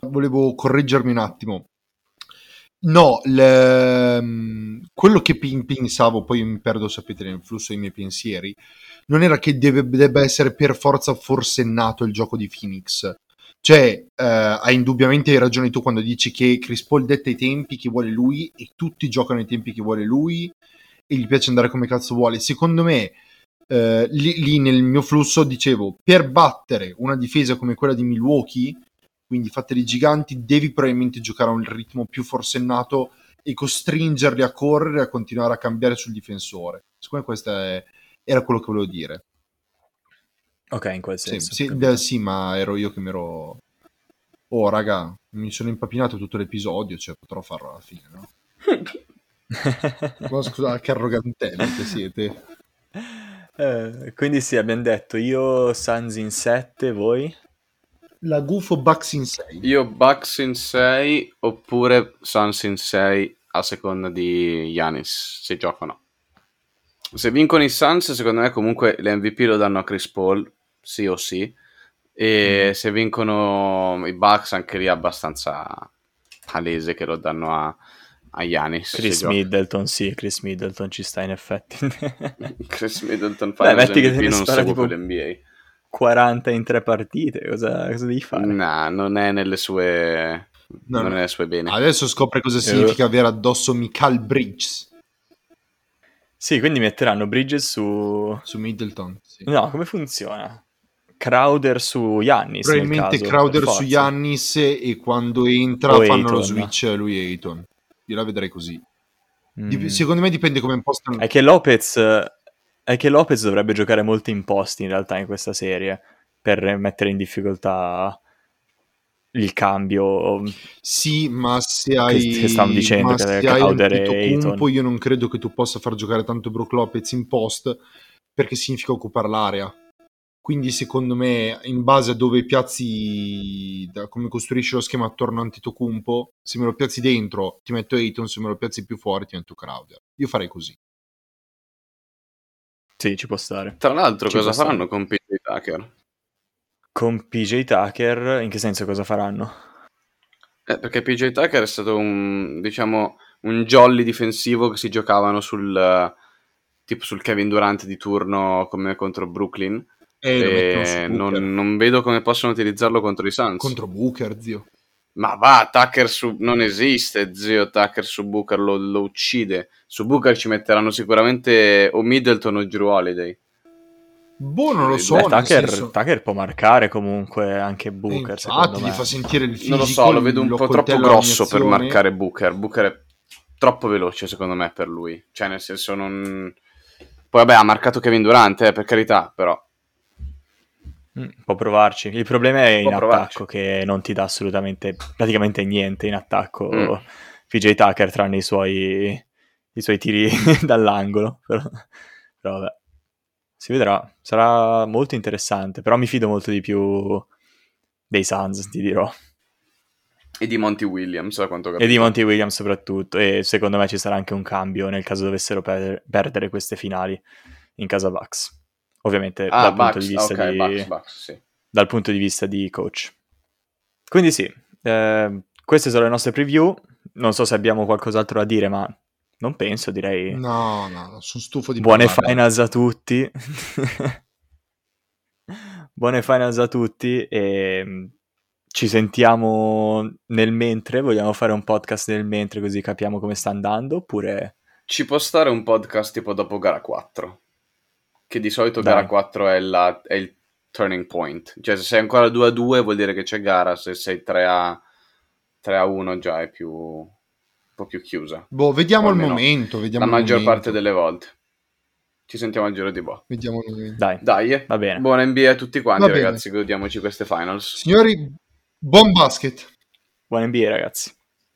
Speaker 3: Volevo correggermi un attimo. No, le... Quello che pensavo, poi mi perdo, sapete, nel flusso dei miei pensieri, non era che deve, debba essere per forza forsennato il gioco di Phoenix. Cioè, eh, hai indubbiamente ragione tu quando dici che Chris Paul detta i tempi che vuole lui e tutti giocano i tempi che vuole lui e gli piace andare come cazzo vuole. Secondo me, eh, lì, lì nel mio flusso dicevo, per battere una difesa come quella di Milwaukee quindi fateli giganti, devi probabilmente giocare a un ritmo più forsennato e costringerli a correre e a continuare a cambiare sul difensore. Secondo me questo è, era quello che volevo dire.
Speaker 1: Ok, in quel senso.
Speaker 3: Sì, sì, sì, ma ero io che mi ero... Oh, raga, mi sono impapinato tutto l'episodio, cioè potrò farlo alla fine, no? ma scusa, che arrogantelli che siete.
Speaker 1: Eh, quindi sì, abbiamo detto io Sans in 7, voi?
Speaker 3: La gufo Bucks in 6.
Speaker 2: Io Bucks in 6 oppure Suns in 6 a seconda di Yanis se giocano. Se vincono i Suns, secondo me comunque l'MVP lo danno a Chris Paul, sì o sì. E mm. se vincono i Bucks, anche lì è abbastanza palese che lo danno a, a Yanis.
Speaker 1: Chris Middleton, sì, Chris Middleton ci sta in effetti.
Speaker 2: Chris Middleton fa Beh, l'MVP, non seguo tipo... l'NBA
Speaker 1: 40 in tre partite, cosa, cosa devi fare?
Speaker 2: No, non è nelle sue... No, non no. nelle sue bene.
Speaker 3: Adesso scopre cosa significa avere addosso Michael Bridges.
Speaker 1: Sì, quindi metteranno Bridges su...
Speaker 3: Su Middleton. Sì.
Speaker 1: No, come funziona? Crowder su Yannis.
Speaker 3: Probabilmente
Speaker 1: caso,
Speaker 3: Crowder su Yannis e quando entra o fanno Ayton. lo switch lui e Ayton. Io la vedrei così. Mm. Secondo me dipende come impostano.
Speaker 1: È che Lopez è che Lopez dovrebbe giocare molto in posti in realtà in questa serie per mettere in difficoltà il cambio.
Speaker 3: Sì, ma se hai.
Speaker 1: Che, stanno dicendo che se hai un
Speaker 3: Kumpo, io non credo che tu possa far giocare tanto Brook Lopez in post perché significa occupare l'area. Quindi, secondo me, in base a dove piazzi, da come costruisci lo schema attorno a Antetokounmpo, se me lo piazzi dentro ti metto Ayton, se me lo piazzi più fuori ti metto Crowder. Io farei così.
Speaker 1: Sì, ci può stare.
Speaker 2: Tra l'altro, ci cosa faranno stare. con PJ Tucker?
Speaker 1: con PJ Tucker, in che senso cosa faranno?
Speaker 2: Eh, perché PJ Tucker è stato un, diciamo, un jolly difensivo che si giocavano sul, tipo sul Kevin Durant di turno come contro Brooklyn.
Speaker 3: E su
Speaker 2: E non, non vedo come possono utilizzarlo contro i Suns.
Speaker 3: Contro Booker, zio.
Speaker 2: Ma va, Tucker su... non esiste, zio Tucker su Booker, lo, lo uccide. Su Booker ci metteranno sicuramente o Middleton o Drew Holiday.
Speaker 3: Boh, non lo so.
Speaker 1: Beh, Tucker,
Speaker 3: senso-
Speaker 1: Tucker può marcare comunque anche Booker,
Speaker 3: Eh,
Speaker 1: secondo
Speaker 3: infatti,
Speaker 1: me.
Speaker 3: gli fa sentire il fisico.
Speaker 2: Non lo so, lo vedo un po' troppo grosso per marcare Booker. Booker è troppo veloce secondo me per lui. Cioè, nel senso non... Poi vabbè, ha marcato Kevin Durant, eh, per carità, però...
Speaker 1: Mm, può provarci. Il problema è
Speaker 2: Può
Speaker 1: in
Speaker 2: provarci.
Speaker 1: attacco che non ti dà assolutamente, praticamente niente in attacco.
Speaker 2: Mm.
Speaker 1: PJ Tucker tranne i suoi, i suoi tiri dall'angolo. Però, però vabbè, si vedrà. Sarà molto interessante. Però mi fido molto di più dei Suns, ti dirò.
Speaker 2: E di Monty Williams, da quanto ho
Speaker 1: E
Speaker 2: capito.
Speaker 1: di Monty Williams soprattutto. E secondo me ci sarà anche un cambio nel caso dovessero per- perdere queste finali in casa Bucks. Ovviamente
Speaker 2: Ah,
Speaker 1: dal, punto
Speaker 2: Bucks,
Speaker 1: di vista
Speaker 2: ok,
Speaker 1: di,
Speaker 2: Bucks, Bucks, sì.
Speaker 1: dal punto di vista di coach. Quindi sì, eh, queste sono le nostre preview. Non so se abbiamo qualcos'altro da dire, ma non penso, direi.
Speaker 3: No, no, no, sono stufo di
Speaker 1: Buone
Speaker 3: parlare.
Speaker 1: finals a tutti. Buone finals a tutti e mm, ci sentiamo nel mentre. Vogliamo fare un podcast nel mentre così capiamo come sta andando? Oppure
Speaker 2: Ci può stare un podcast tipo dopo gara 4. Che di solito
Speaker 1: Dai.
Speaker 2: gara 4 è, la- è il turning point. Cioè, se sei ancora 2 a 2 vuol dire che c'è gara, se sei 3 a, 3 a 1 già è più, un po' più chiusa.
Speaker 3: Boh, vediamo il momento. Vediamo
Speaker 2: La
Speaker 3: il
Speaker 2: maggior
Speaker 3: momento.
Speaker 2: parte delle volte. Ci sentiamo al giro di boa.
Speaker 3: Vediamo il momento.
Speaker 1: dai,
Speaker 2: Dai,
Speaker 1: va bene.
Speaker 2: buona NBA a tutti quanti, ragazzi. Godiamoci queste finals.
Speaker 3: Signori, buon basket.
Speaker 1: Buon NBA ragazzi.